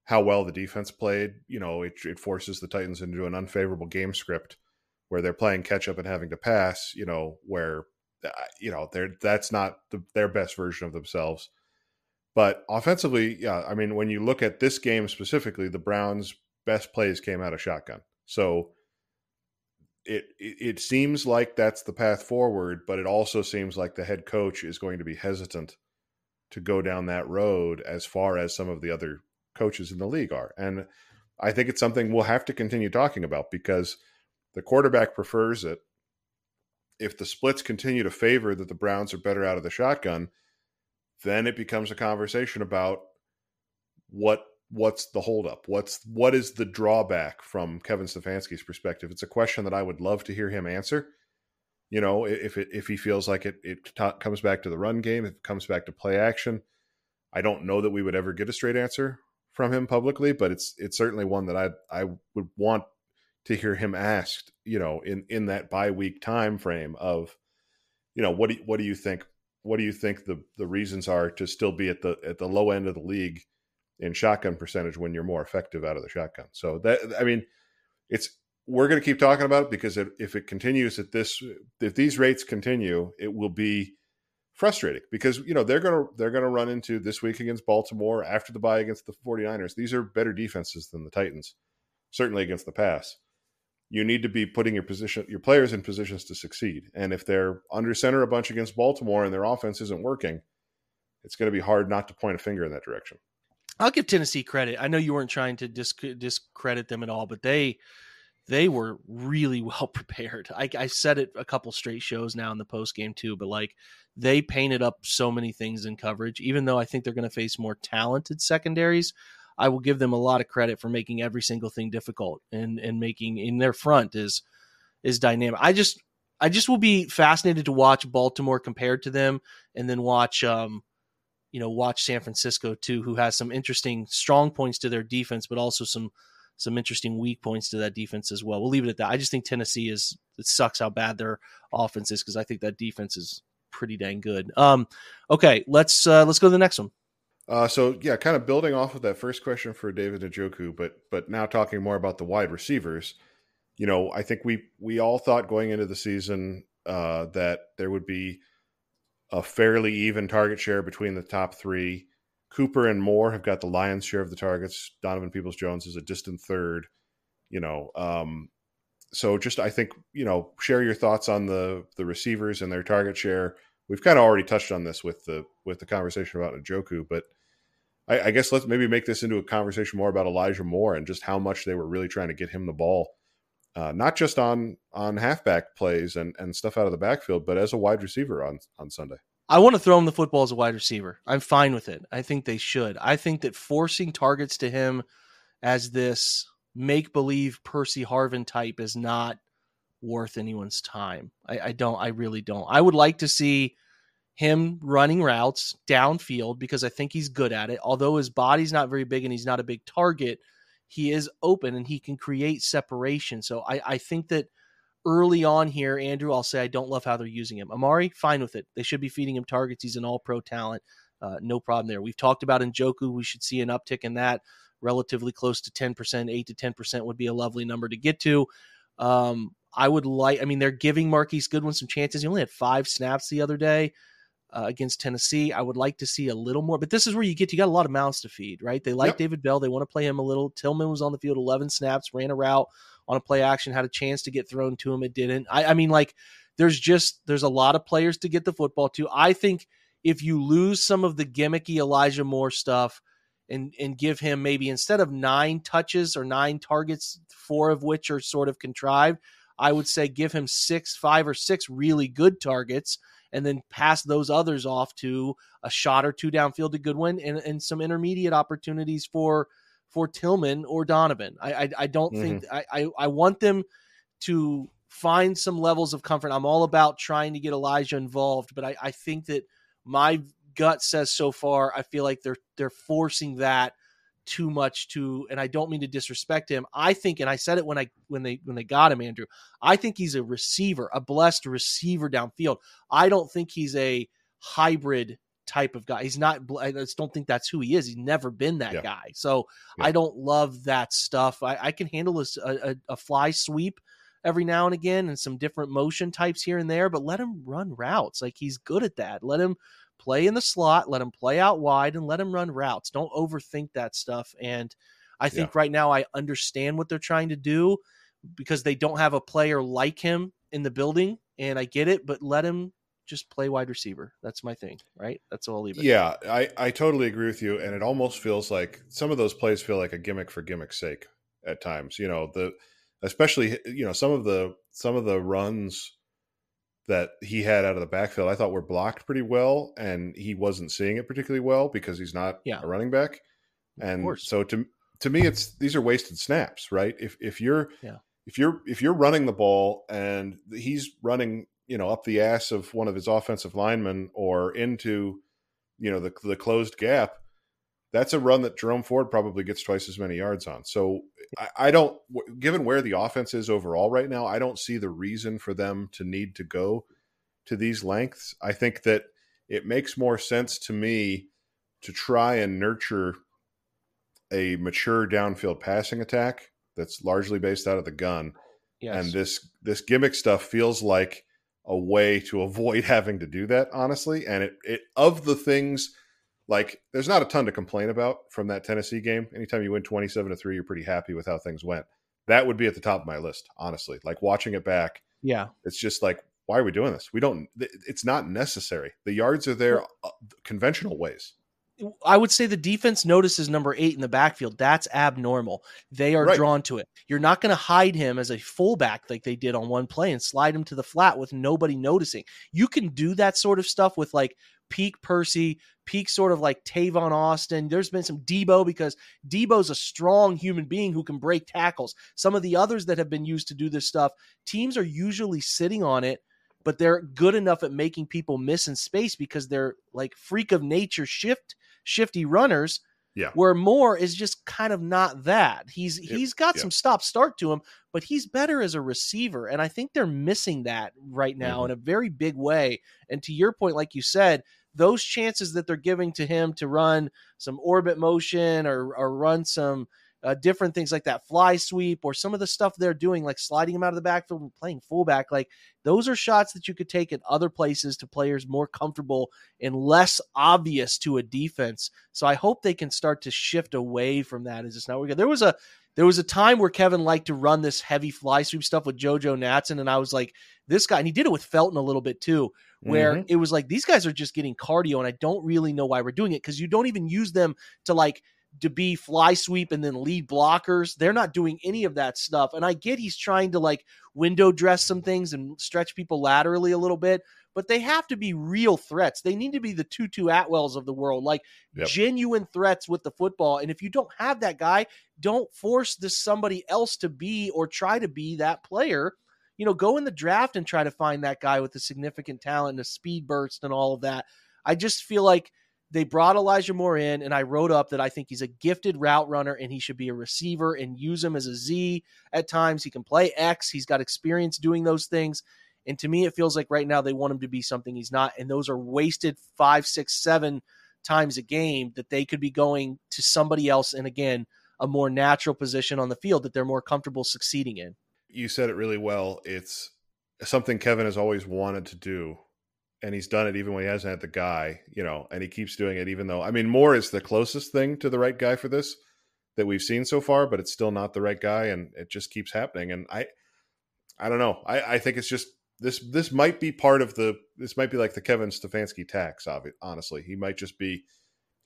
Speaker 4: how well the defense played. You know, it, it forces the Titans into an unfavorable game script where they're playing catch up and having to pass, you know, where uh, you know they're that's not the, their best version of themselves. But offensively, yeah, I mean, when you look at this game specifically, the Browns' best plays came out of shotgun. So it, it seems like that's the path forward, but it also seems like the head coach is going to be hesitant to go down that road as far as some of the other coaches in the league are. And I think it's something we'll have to continue talking about because the quarterback prefers it. If the splits continue to favor that the Browns are better out of the shotgun, then it becomes a conversation about what what's the holdup? What's what is the drawback from Kevin Stefanski's perspective? It's a question that I would love to hear him answer. You know, if it if he feels like it it t- comes back to the run game, if it comes back to play action, I don't know that we would ever get a straight answer from him publicly, but it's it's certainly one that I I would want to hear him asked, you know, in in that bye week time frame of, you know, what do what do you think? What do you think the the reasons are to still be at the at the low end of the league in shotgun percentage when you're more effective out of the shotgun? So that I mean, it's we're going to keep talking about it because if, if it continues at this, if these rates continue, it will be frustrating because you know they're going to they're going to run into this week against Baltimore after the bye against the 49ers. These are better defenses than the Titans, certainly against the pass you need to be putting your position your players in positions to succeed. And if they're under center a bunch against Baltimore and their offense isn't working, it's going to be hard not to point a finger in that direction.
Speaker 2: I'll give Tennessee credit. I know you weren't trying to disc- discredit them at all, but they they were really (laughs) well prepared. I, I said it a couple straight shows now in the post game too, but like they painted up so many things in coverage. Even though I think they're going to face more talented secondaries, I will give them a lot of credit for making every single thing difficult and and making in their front is is dynamic. I just I just will be fascinated to watch Baltimore compared to them, and then watch um you know watch San Francisco too, who has some interesting strong points to their defense, but also some some interesting weak points to that defense as well. We'll leave it at that. I just think Tennessee is it sucks how bad their offense is because I think that defense is pretty dang good. Um, okay, let's uh, let's go to the next one.
Speaker 4: Uh, so yeah, kind of building off of that first question for David Njoku, but but now talking more about the wide receivers. You know, I think we we all thought going into the season uh, that there would be a fairly even target share between the top three. Cooper and Moore have got the lion's share of the targets. Donovan Peoples Jones is a distant third. You know, um, so just I think you know share your thoughts on the the receivers and their target share. We've kind of already touched on this with the with the conversation about Njoku, but I, I, guess let's maybe make this into a conversation more about Elijah Moore and just how much they were really trying to get him the ball, uh, not just on on halfback plays and, and stuff out of the backfield, but as a wide receiver on on Sunday.
Speaker 2: I want to throw him the football as a wide receiver. I'm fine with it. I think they should. I think that forcing targets to him as this make believe Percy Harvin type is not worth anyone's time. I, I don't. I really don't. I would like to see him running routes downfield because I think he's good at it. Although his body's not very big and he's not a big target, he is open and he can create separation. So I, I think that early on here, Andrew, I'll say I don't love how they're using him. Amari, fine with it. They should be feeding him targets. He's an all pro talent. uh, no problem there. We've talked about Njoku. We should see an uptick in that relatively close to 10%, 8 to 10% would be a lovely number to get to. Um, I would like, I mean, they're giving Marquise Goodwin some chances. He only had five snaps the other day uh, against Tennessee. I would like to see a little more, but this is where you get, you got a lot of mouths to feed, right? They like yep. David Bell. They want to play him a little. Tillman was on the field 11 snaps, ran a route on a play action, had a chance to get thrown to him. It didn't. I, I mean, like, there's just, there's a lot of players to get the football to. I think if you lose some of the gimmicky Elijah Moore stuff, and and give him maybe instead of nine touches or nine targets, four of which are sort of contrived, I would say give him six, five or six really good targets, and then pass those others off to a shot or two downfield to Goodwin and, and some intermediate opportunities for for Tillman or Donovan. I I, I don't mm-hmm. think I, I I want them to find some levels of comfort. I'm all about trying to get Elijah involved, but I, I think that my gut says so far, I feel like they're they're forcing that too much to and I don't mean to disrespect him. I think and I said it when I when they when they got him Andrew. I think he's a receiver, a blessed receiver downfield. I don't think he's a hybrid type of guy. He's not I just don't think that's who he is. He's never been that yeah. guy. So yeah. I don't love that stuff. I, I can handle a, a, a fly sweep every now and again and some different motion types here and there, but let him run routes. Like he's good at that. Let him play in the slot, let him play out wide, and let him run routes. Don't overthink that stuff. And I think yeah. right now I understand what they're trying to do because they don't have a player like him in the building, and I get it, but let him just play wide receiver. That's my thing, right? That's all I'll leave it.
Speaker 4: Yeah, I, I totally agree with you. And it almost feels like some of those plays feel like a gimmick for gimmick's sake at times. You know, the especially you know, some of the some of the runs that he had out of the backfield, I thought were blocked pretty well, and he wasn't seeing it particularly well because he's not yeah. a running back. And so to to me, it's these are wasted snaps, right? If if you're yeah. if you're if you're running the ball and he's running, you know, up the ass of one of his offensive linemen or into, you know, the the closed gap, that's a run that Jerome Ford probably gets twice as many yards on. So I, I, don't, given where the offense is overall right now, I don't see the reason for them to need to go to these lengths. I think that it makes more sense to me to try and nurture a mature downfield passing attack that's largely based out of the gun. Yes. And this this gimmick stuff feels like a way to (laughs) avoid having to do that, honestly. And it, it of the things like there's not a ton to complain about from that Tennessee game. Anytime you win 27 to 3, you're pretty happy with how things went. That would be at the top of my list, honestly. Like watching it back.
Speaker 2: Yeah.
Speaker 4: It's just like why are we doing this? We don't it's not necessary. The yards are there uh, conventional ways.
Speaker 2: I would say the defense notices number eight in the backfield. That's abnormal. They are right. drawn to it. You're not going to hide him as a fullback like they did on one play and slide him to the flat with nobody noticing. You can do that sort of stuff with like peak Percy, peak sort of like Tavon Austin. There's been some Deebo because Deebo's a strong human being who can break tackles. Some of the others that have been used to do this stuff, teams are usually sitting on it, but they're good enough at making people miss in space because they're like freak of nature shift shifty runners.
Speaker 4: Yeah.
Speaker 2: Where Moore is just kind of not that. He's he's got some stop start to him, but he's better as a receiver. And I think they're missing that right now mm-hmm. in a very big way. And to your point, like you said, those chances that they're giving to him to run some orbit motion or, or run some uh, different things like that fly sweep or some of the stuff they're doing, like sliding him out of the backfield and playing fullback. Like those are shots that you could take at other places to players more comfortable and less obvious to a defense. So I hope they can start to shift away from that. Is this not working. There was a there was a time where Kevin liked to run this heavy fly sweep stuff with JoJo Natson, and I was like, this guy, and he did it with Felton a little bit too, where mm-hmm. it was like these guys are just getting cardio, and I don't really know why we're doing it because you don't even use them to like to be fly sweep and then lead blockers. They're not doing any of that stuff. And I get he's trying to like window dress some things and stretch people laterally a little bit, but they have to be real threats. They need to be the Tutu Atwells of the world, like yep. genuine threats with the football. And if you don't have that guy, don't force this somebody else to be or try to be that player. You know, go in the draft and try to find that guy with a significant talent and a speed burst and all of that. I just feel like they brought Elijah Moore in, and I wrote up that I think he's a gifted route runner and he should be a receiver and use him as a Z at times. He can play X, he's got experience doing those things. And to me, it feels like right now they want him to be something he's not. And those are wasted five, six, seven times a game that they could be going to somebody else and again a more natural position on the field that they're more comfortable succeeding in.
Speaker 4: You said it really well. It's something Kevin has always wanted to do. And he's done it even when he hasn't had the guy, you know, and he keeps doing it even though I mean Moore is the closest thing to the right guy for this that we've seen so far, but it's still not the right guy and it just keeps happening. And I I don't know. I, I think it's just this this might be part of the this might be like the Kevin Stefanski tax. Honestly, he might just be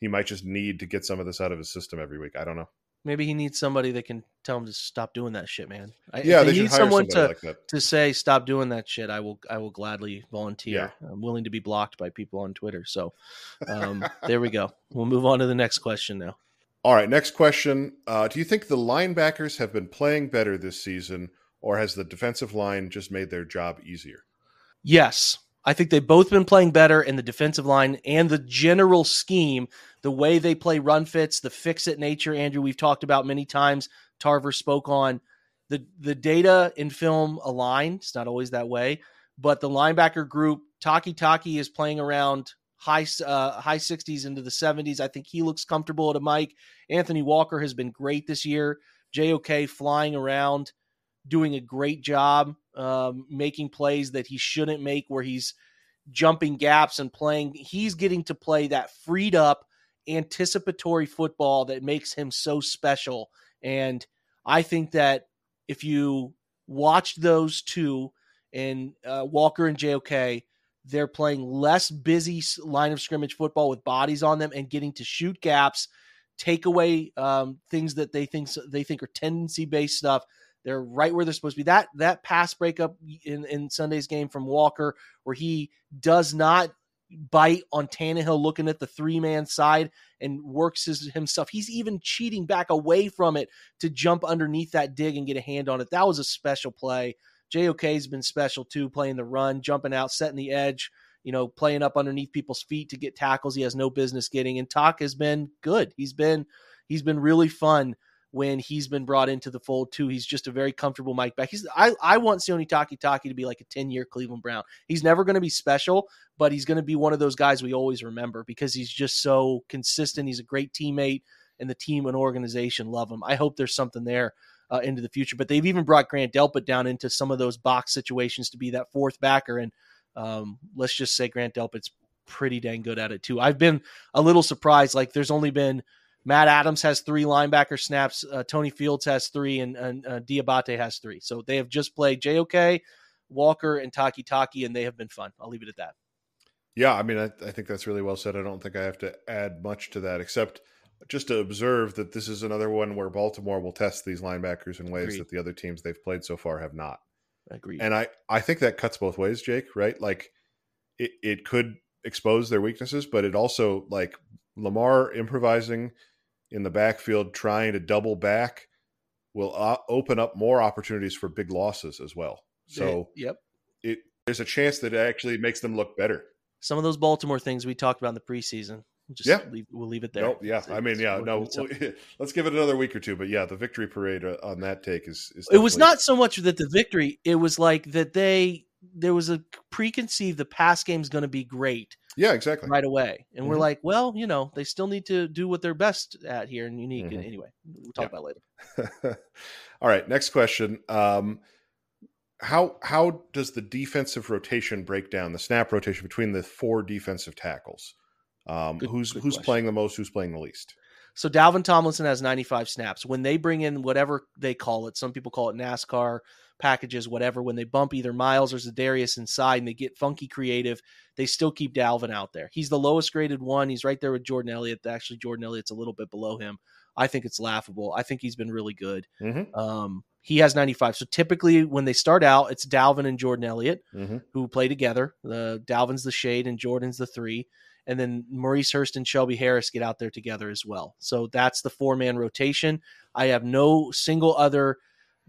Speaker 4: he might just need to get some of this out of his system every week. I don't know.
Speaker 2: Maybe he needs somebody that can tell him to stop doing that shit, man. I,
Speaker 4: yeah,
Speaker 2: they
Speaker 4: need
Speaker 2: someone to
Speaker 4: like
Speaker 2: to say stop doing that shit. I will I will gladly volunteer. Yeah. I'm willing to be blocked by people on Twitter. So um, (laughs) there we go. We'll move on to the next question now.
Speaker 4: All right, next question. Uh, do you think the linebackers have been playing better this season, or has the defensive line just made their job easier?
Speaker 2: Yes. I think they've both been playing better in the defensive line and the general scheme, the way they play run fits, the fix it nature, Andrew, we've talked about many times. Tarver spoke on the the data in film align. It's not always that way, but the linebacker group, Takitaki is playing around high uh, high 60s into the 70s. I think he looks comfortable at a Mike. Anthony Walker has been great this year. JOK flying around doing a great job um, making plays that he shouldn't make, where he's jumping gaps and playing. He's getting to play that freed up, anticipatory football that makes him so special. And I think that if you watch those two and uh, Walker and JOK, they're playing less busy line of scrimmage football with bodies on them and getting to shoot gaps, take away um, things that they think they think are tendency based stuff they're right where they're supposed to be. That that pass breakup in, in Sunday's game from Walker, where he does not bite on Tannehill looking at the three man side and works his, himself. He's even cheating back away from it to jump underneath that dig and get a hand on it. That was a special play. JOK's been special too, playing the run, jumping out, setting the edge, you know, playing up underneath people's feet to get tackles he has no business getting. And Talk has been good. He's been he's been really fun when he's been brought into the fold too. He's just a very comfortable Mike back. He's I, I want Sione Takitaki to be like a 10 year Cleveland Brown. He's never going to be special, but he's going to be one of those guys we always remember because he's just so consistent. He's a great teammate and the team and organization love him. I hope there's something there uh, into the future, but they've even brought Grant Delpit down into some of those box situations to be that fourth backer. And um, let's just say Grant Delpit's pretty dang good at it too. I've been a little surprised. Like there's only been Matt Adams has three linebacker snaps. Uh, Tony Fields has three, and, and uh, Diabate has three. So they have just played JOK, Walker, and Takitaki, and they have been fun. I'll leave it at that.
Speaker 4: Yeah, I mean, I, I, think that's really well said. I don't think I have to add much to that, except just to observe that this is another one where Baltimore will test these linebackers in ways Agreed. that the other teams they've played so far have not.
Speaker 2: Agreed.
Speaker 4: And I, I think that cuts both ways, Jake. Right? Like, it, it could expose their weaknesses, but it also like Lamar improvising in the backfield trying to double back will uh, open up more opportunities for big losses as well. So,
Speaker 2: yep,
Speaker 4: it there's a chance that it actually makes them look better.
Speaker 2: Some of those Baltimore things we talked about in the preseason. Just
Speaker 4: yeah,
Speaker 2: leave, we'll leave it there.
Speaker 4: No, yeah, I mean, yeah, no. (laughs) Let's give it another week or two, but yeah, the victory parade uh, on that take is. is
Speaker 2: it was not so much that the victory; it was like that they there was a preconceived the pass game is going to be great,
Speaker 4: yeah, exactly.
Speaker 2: Right away. And mm-hmm. we're like, well, you know, they still need to do what they're best at here and unique. Mm-hmm. Anyway, we'll talk yeah. about later. (laughs)
Speaker 4: All right, next question. Um, how how does the defensive rotation break down the snap rotation between the four defensive tackles? Um, good, who's good who's question. playing the most? Who's playing the least?
Speaker 2: So Dalvin Tomlinson has 95 snaps. When they bring in whatever they call it, some people call it NASCAR packages, whatever, when they bump either Miles or Za'Darius inside and they get funky creative, they still keep Dalvin out there. He's the lowest graded one. He's right there with Jordan Elliott. Actually, Jordan Elliott's a little bit below him. I think it's laughable. I think he's been really good. Mm-hmm. Um, he has 95. So typically when they start out, it's Dalvin and Jordan Elliott mm-hmm. who play together. The Dalvin's the shade and Jordan's the three. And then Maurice Hurst and Shelby Harris get out there together as well. So that's the four man rotation. I have no single other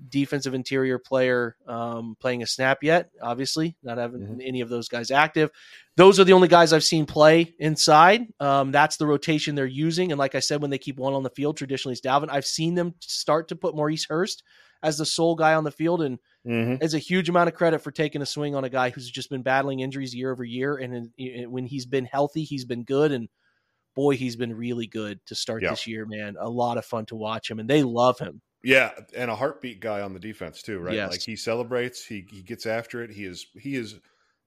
Speaker 2: defensive interior player um, playing a snap yet. Obviously, not having mm-hmm. any of those guys active. Those are the only guys I've seen play inside. Um, that's the rotation they're using. And like I said, when they keep one on the field, traditionally it's Dalvin. I've seen them start to put Maurice Hurst as the sole guy on the field, and mm-hmm. it's a huge amount of credit for taking a swing on a guy who's just been battling injuries year over year. And in, when he's been healthy, he's been good. And boy, he's been really good to start
Speaker 4: Yeah.
Speaker 2: this year, man. A lot of fun to watch him, and they love him.
Speaker 4: Yeah, and a heartbeat guy on the defense too, right?
Speaker 2: Yes.
Speaker 4: Like he celebrates, he he gets after it. He is he is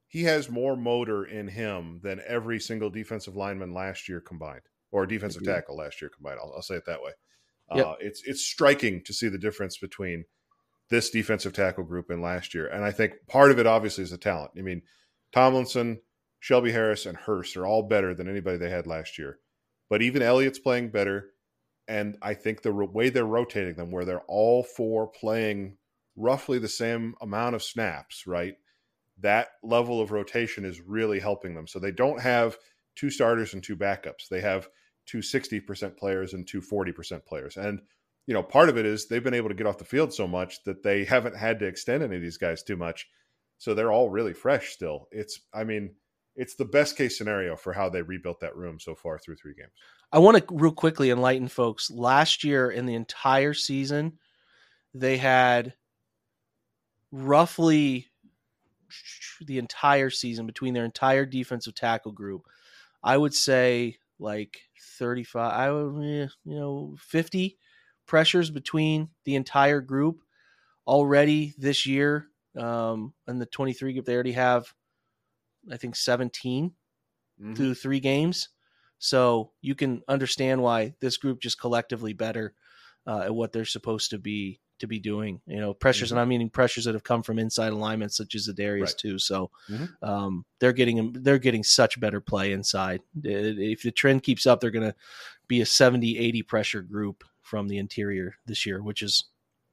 Speaker 4: he has more motor in him than every single defensive lineman last year combined, or defensive tackle last year combined. I'll, I'll say it that way.
Speaker 2: Yep.
Speaker 4: Uh, it's it's striking to see the difference between this defensive tackle group and last year, and I think part of it obviously is the talent. I mean, Tomlinson, Shelby Harris, and Hurst are all better than anybody they had last year, but even Elliott's playing better and I think the way they're rotating them, where they're all four playing roughly the same amount of snaps, right? That level of rotation is really helping them. So they don't have two starters and two backups. They have two 60% players and two 40% players. And, you know, part of it is they've been able to get off the field so much that they haven't had to extend any of these guys too much. So they're all really fresh still. It's, I mean, it's the best case scenario for how they rebuilt that room so far through three games.
Speaker 2: I want to real quickly enlighten folks. Last year, in the entire season, they had roughly the entire season between their entire defensive tackle group. I would say like 35, I would, you know, 50 pressures between the entire group already this year. Um, in the 23 group, they already have, I think, 17
Speaker 4: Mhm.
Speaker 2: through three games. So you can understand why this group just collectively better uh, at what they're supposed to be to be doing. You know, pressures, and I'm meaning pressures that have come from inside alignment, such as Za'Darius
Speaker 4: Right.
Speaker 2: too. So
Speaker 4: Mhm.
Speaker 2: um, they're getting they're getting such better play inside. If the trend keeps up, they're going to be a 70, 80 pressure group from the interior this year, which is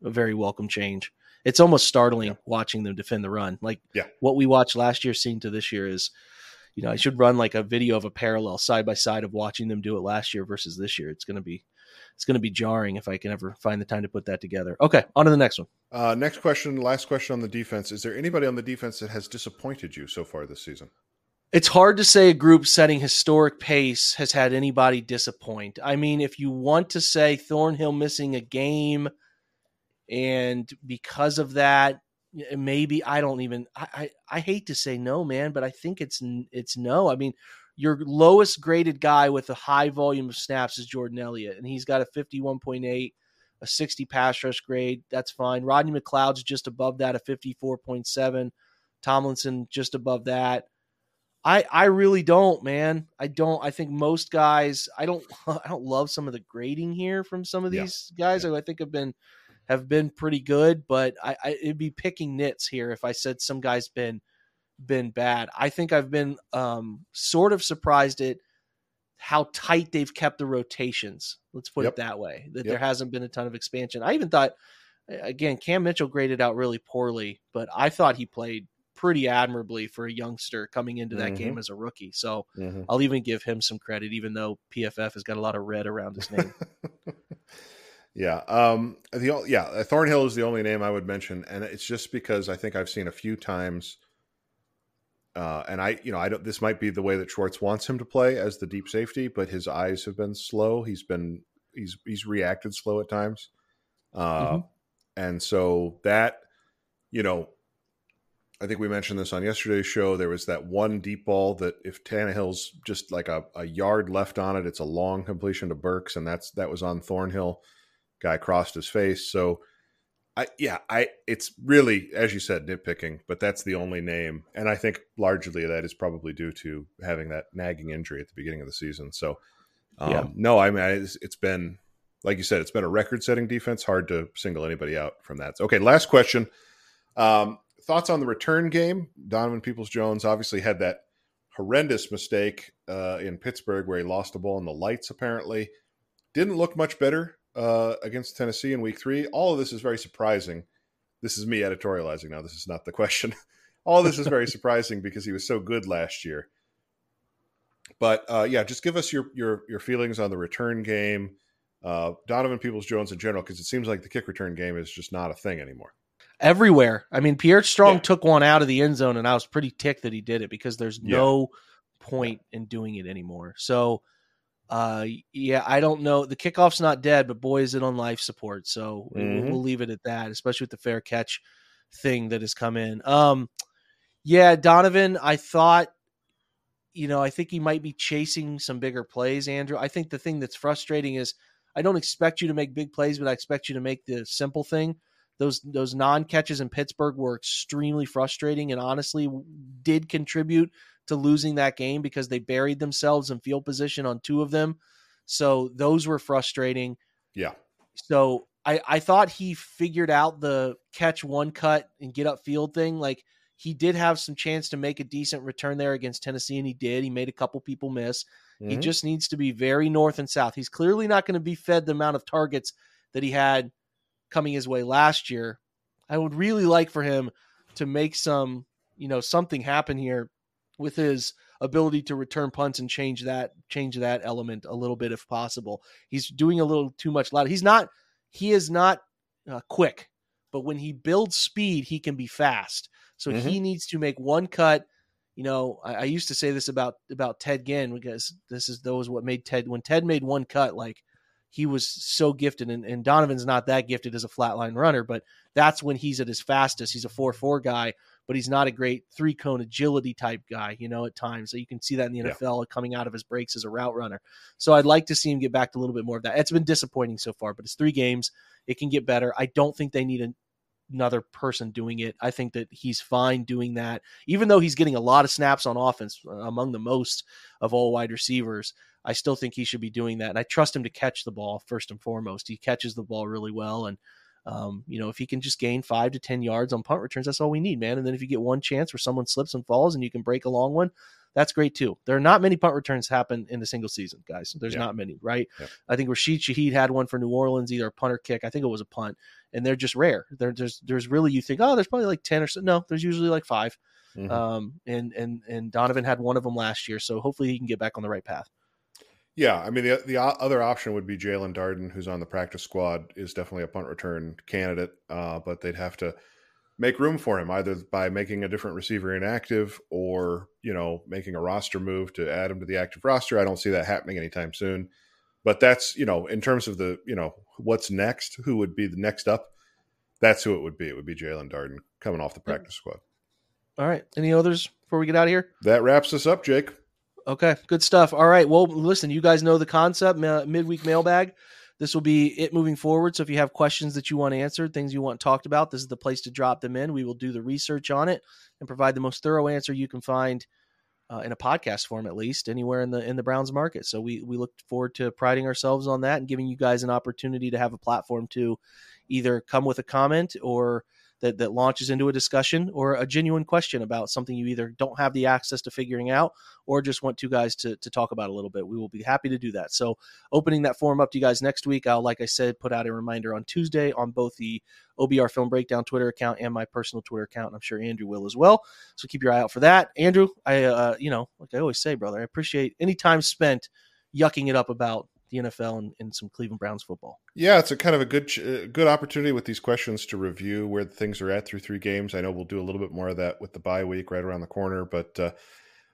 Speaker 2: a very welcome change. It's almost startling
Speaker 4: Yeah.
Speaker 2: watching them defend the run. Like
Speaker 4: Yeah.
Speaker 2: what we watched last year, seeing to this year is you know, I should run like a video of a parallel side by side of watching them do it last year versus this year. It's going to be, it's going to be jarring if I can ever find the time to put that together. Okay, on to the next one.
Speaker 4: Uh, next question, last question on the defense. Is there anybody on the defense that has disappointed you so far this season?
Speaker 2: It's hard to say a group setting historic pace has had anybody disappoint. I mean, if you want to say Thornhill missing a game, and because of that, maybe I don't even. I, I I hate to say no, man, but I think it's it's no. I mean, your lowest graded guy with a high volume of snaps is Jordan Elliott, and he's got a fifty one point eight, a sixty pass rush grade. That's fine. Rodney McLeod's just above that, a fifty four point seven. Tomlinson just above that. I I really don't, man. I don't. I think most guys. I don't. (laughs) I don't love some of the grading here from some of
Speaker 4: Yeah.
Speaker 2: these guys. who I think have been have been pretty good, but I, I it'd be picking nits here if I said some guys been been bad. I think I've been um sort of surprised at how tight they've kept the rotations. Let's put
Speaker 4: Yep.
Speaker 2: it that way. That
Speaker 4: Yep.
Speaker 2: there hasn't been a ton of expansion. I even thought again Cam Mitchell graded out really poorly, but I thought he played pretty admirably for a youngster coming into that
Speaker 4: Mhm.
Speaker 2: game as a rookie. So
Speaker 4: Mm-hmm.
Speaker 2: I'll even give him some credit, even though PFF has got a lot of red around his name. (laughs)
Speaker 4: yeah. Um, the yeah Thornhill is the only name I would mention, and it's just because I think I've seen a few times. Uh, and I, you know, I don't. This might be the way that Schwartz wants him to play as the deep safety, but his eyes have been slow. He's been he's he's reacted slow at times, uh,
Speaker 2: Mhm.
Speaker 4: and so that, you know, I think we mentioned this on yesterday's show. There was that one deep ball that if Tannehill's just like a, a yard left on it, it's a long completion to Burks, and that's that was on Thornhill. Guy crossed his face. So I yeah, I it's really, as you said, nitpicking, but that's the only name. And I think largely that is probably due to having that nagging injury at the beginning of the season. So um,
Speaker 2: Yeah.
Speaker 4: no, I mean it's, it's been like you said, it's been a record setting defense. Hard to single anybody out from that. Okay, last question. Um, thoughts on the return game? Donovan Peoples Jones obviously had that horrendous mistake uh, in Pittsburgh where he lost the ball in the lights, apparently. Didn't look much better uh, against Tennessee in week three. All of this is very surprising. This is me editorializing now. This is not the question. (laughs) All of this is very (laughs) surprising because he was so good last year. But uh, yeah, just give us your your your feelings on the return game, uh, Donovan Peoples Jones in general, because it seems like the kick return game is just not a thing anymore.
Speaker 2: Everywhere. I mean, Pierre Strong
Speaker 4: Yeah.
Speaker 2: took one out of the end zone, and I was pretty ticked that he did it because there's no point in doing it anymore. So, uh, yeah, I don't know. The kickoff's not dead, but boy, is it on life support. So we'll-
Speaker 4: Mhm.
Speaker 2: we'll leave it at that, especially with the fair catch thing that has come in. Um, yeah, Donovan, I thought you know, I think he might be chasing some bigger plays, Andrew. I think the thing that's frustrating is I don't expect you to make big plays, but I expect you to make the simple thing. Those those non catches in Pittsburgh were extremely frustrating and honestly did contribute to losing that game because they buried themselves in field position on two of them. So those were frustrating.
Speaker 4: Yeah.
Speaker 2: So I, I thought he figured out the catch one cut and get up field thing. Like he did have some chance to make a decent return there against Tennessee, and he did. He made a couple people miss. Mm-hmm. He just needs to be very north and south. He's clearly not going to be fed the amount of targets that he had coming his way last year. I would really like for him to make some, you know, something happen here with his ability to return punts and change that change that element a little bit if possible. He's doing a little too much loud. He's not he is not uh, quick, but when he builds speed, he can be fast. So mm-hmm. he needs to make one cut. You know, I, I, used to say this about about Ted Ginn because this is those what made Ted when Ted made one cut like he was so gifted and, and Donovan's not that gifted as a flatline runner, but that's when he's at his fastest. He's a four four guy but he's not a great three cone agility type guy, you know, at times. So you can see that in the NFL yeah. coming out of his breaks as a route runner. So I'd like to see him get back to a little bit more of that. It's been disappointing so far, but it's three games. It can get better. I don't think they need a, another person doing it. I think that he's fine doing that, even though he's getting a lot of snaps on offense, uh, among the most of all wide receivers. I still think he should be doing that. And I trust him to catch the ball first and foremost. He catches the ball really well. And um, you know, if he can just gain five to 10 yards on punt returns, that's all we need, man. And then if you get one chance where someone slips and falls and you can break a long one, that's great too. There are not many punt returns happen in a single season, guys. There's yeah. not many, right? Yeah. I think Rashid Shaheed had one for New Orleans, either a punt or kick. I think it was a punt, and they're just rare. They're just there's really you think, oh, there's probably like ten or so. No, there's usually like 5 mm-hmm. Um, and and and Donovan had one of them last year, so hopefully he can get back on the right path.
Speaker 4: Yeah, I mean the the other option would be Jaelon Darden, who's on the practice squad, is definitely a punt return candidate, uh, but they'd have to make room for him either by making a different receiver inactive or you know making a roster move to add him to the active roster. I don't see that happening anytime soon. But that's you know in terms of the you know what's next, who would be the next up? That's who it would be. It would be Jaelon Darden coming off the practice squad.
Speaker 2: All right. Any others before we get out of here?
Speaker 4: That wraps us up, Jake.
Speaker 2: Okay, good stuff. All right. Well, listen, you guys know the concept midweek mailbag. This will be it moving forward. So if you have questions that you want answered, things you want talked about, this is the place to drop them in. We will do the research on it and provide the most thorough answer you can find uh, in a podcast form, at least anywhere in the in the Browns market. So we we look forward to priding ourselves on that and giving you guys an opportunity to have a platform to either come with a comment or that, that launches into a discussion or a genuine question about something you either don't have the access to figuring out or just want two guys to, to talk about a little bit. We will be happy to do that. So, opening that forum up to you guys next week, I'll, like I said, put out a reminder on Tuesday on both the OBR Film Breakdown Twitter account and my personal Twitter account. I'm sure Andrew will as well. So, keep your eye out for that. Andrew, I, uh, you know, like I always say, brother, I appreciate any time spent yucking it up about the NFL and, and, some Cleveland Browns football.
Speaker 4: Yeah, it's a kind of a good uh, good opportunity with these questions to review where things are at through three games. I know we'll do a little bit more of that with the bye week right around the corner, but uh,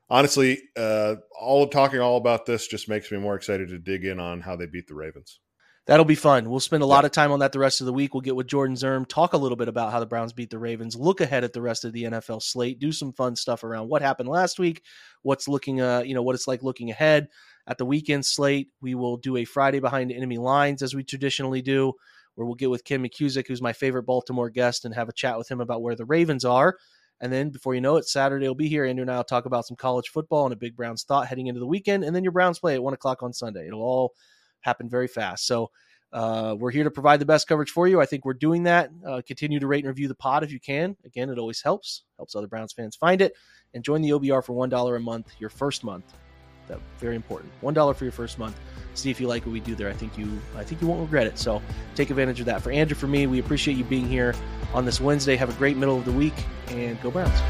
Speaker 4: honestly, uh, all talking all about this just makes me more excited to dig in on how they beat the Ravens.
Speaker 2: That'll be fun. We'll spend a lot of time on that the rest of the week. We'll get with Jordan Zirm, talk a little bit about how the Browns beat the Ravens, look ahead at the rest of the NFL slate, do some fun stuff around what happened last week, what's looking, uh, you know, what it's like looking ahead at the weekend slate. We will do a Friday behind enemy lines as we traditionally do, where we'll get with Kim McKusick, who's my favorite Baltimore guest, and have a chat with him about where the Ravens are. And then before you know it, Saturday will be here. Andrew and I will talk about some college football and a big Browns thought heading into the weekend. And then your Browns play at one o'clock on Sunday. It'll all happen very fast. So uh, we're here to provide the best coverage for you. I think we're doing that. Uh, continue to rate and review the pod if you can. Again, it always helps, helps other Browns fans find it. And join the OBR for $1 a month, your first month. That very important. One dollar for your first month. See if you like what we do there. I think you I think you won't regret it. So take advantage of that. For Andrew, for me, we appreciate you being here on this Wednesday. Have a great middle of the week and go Browns.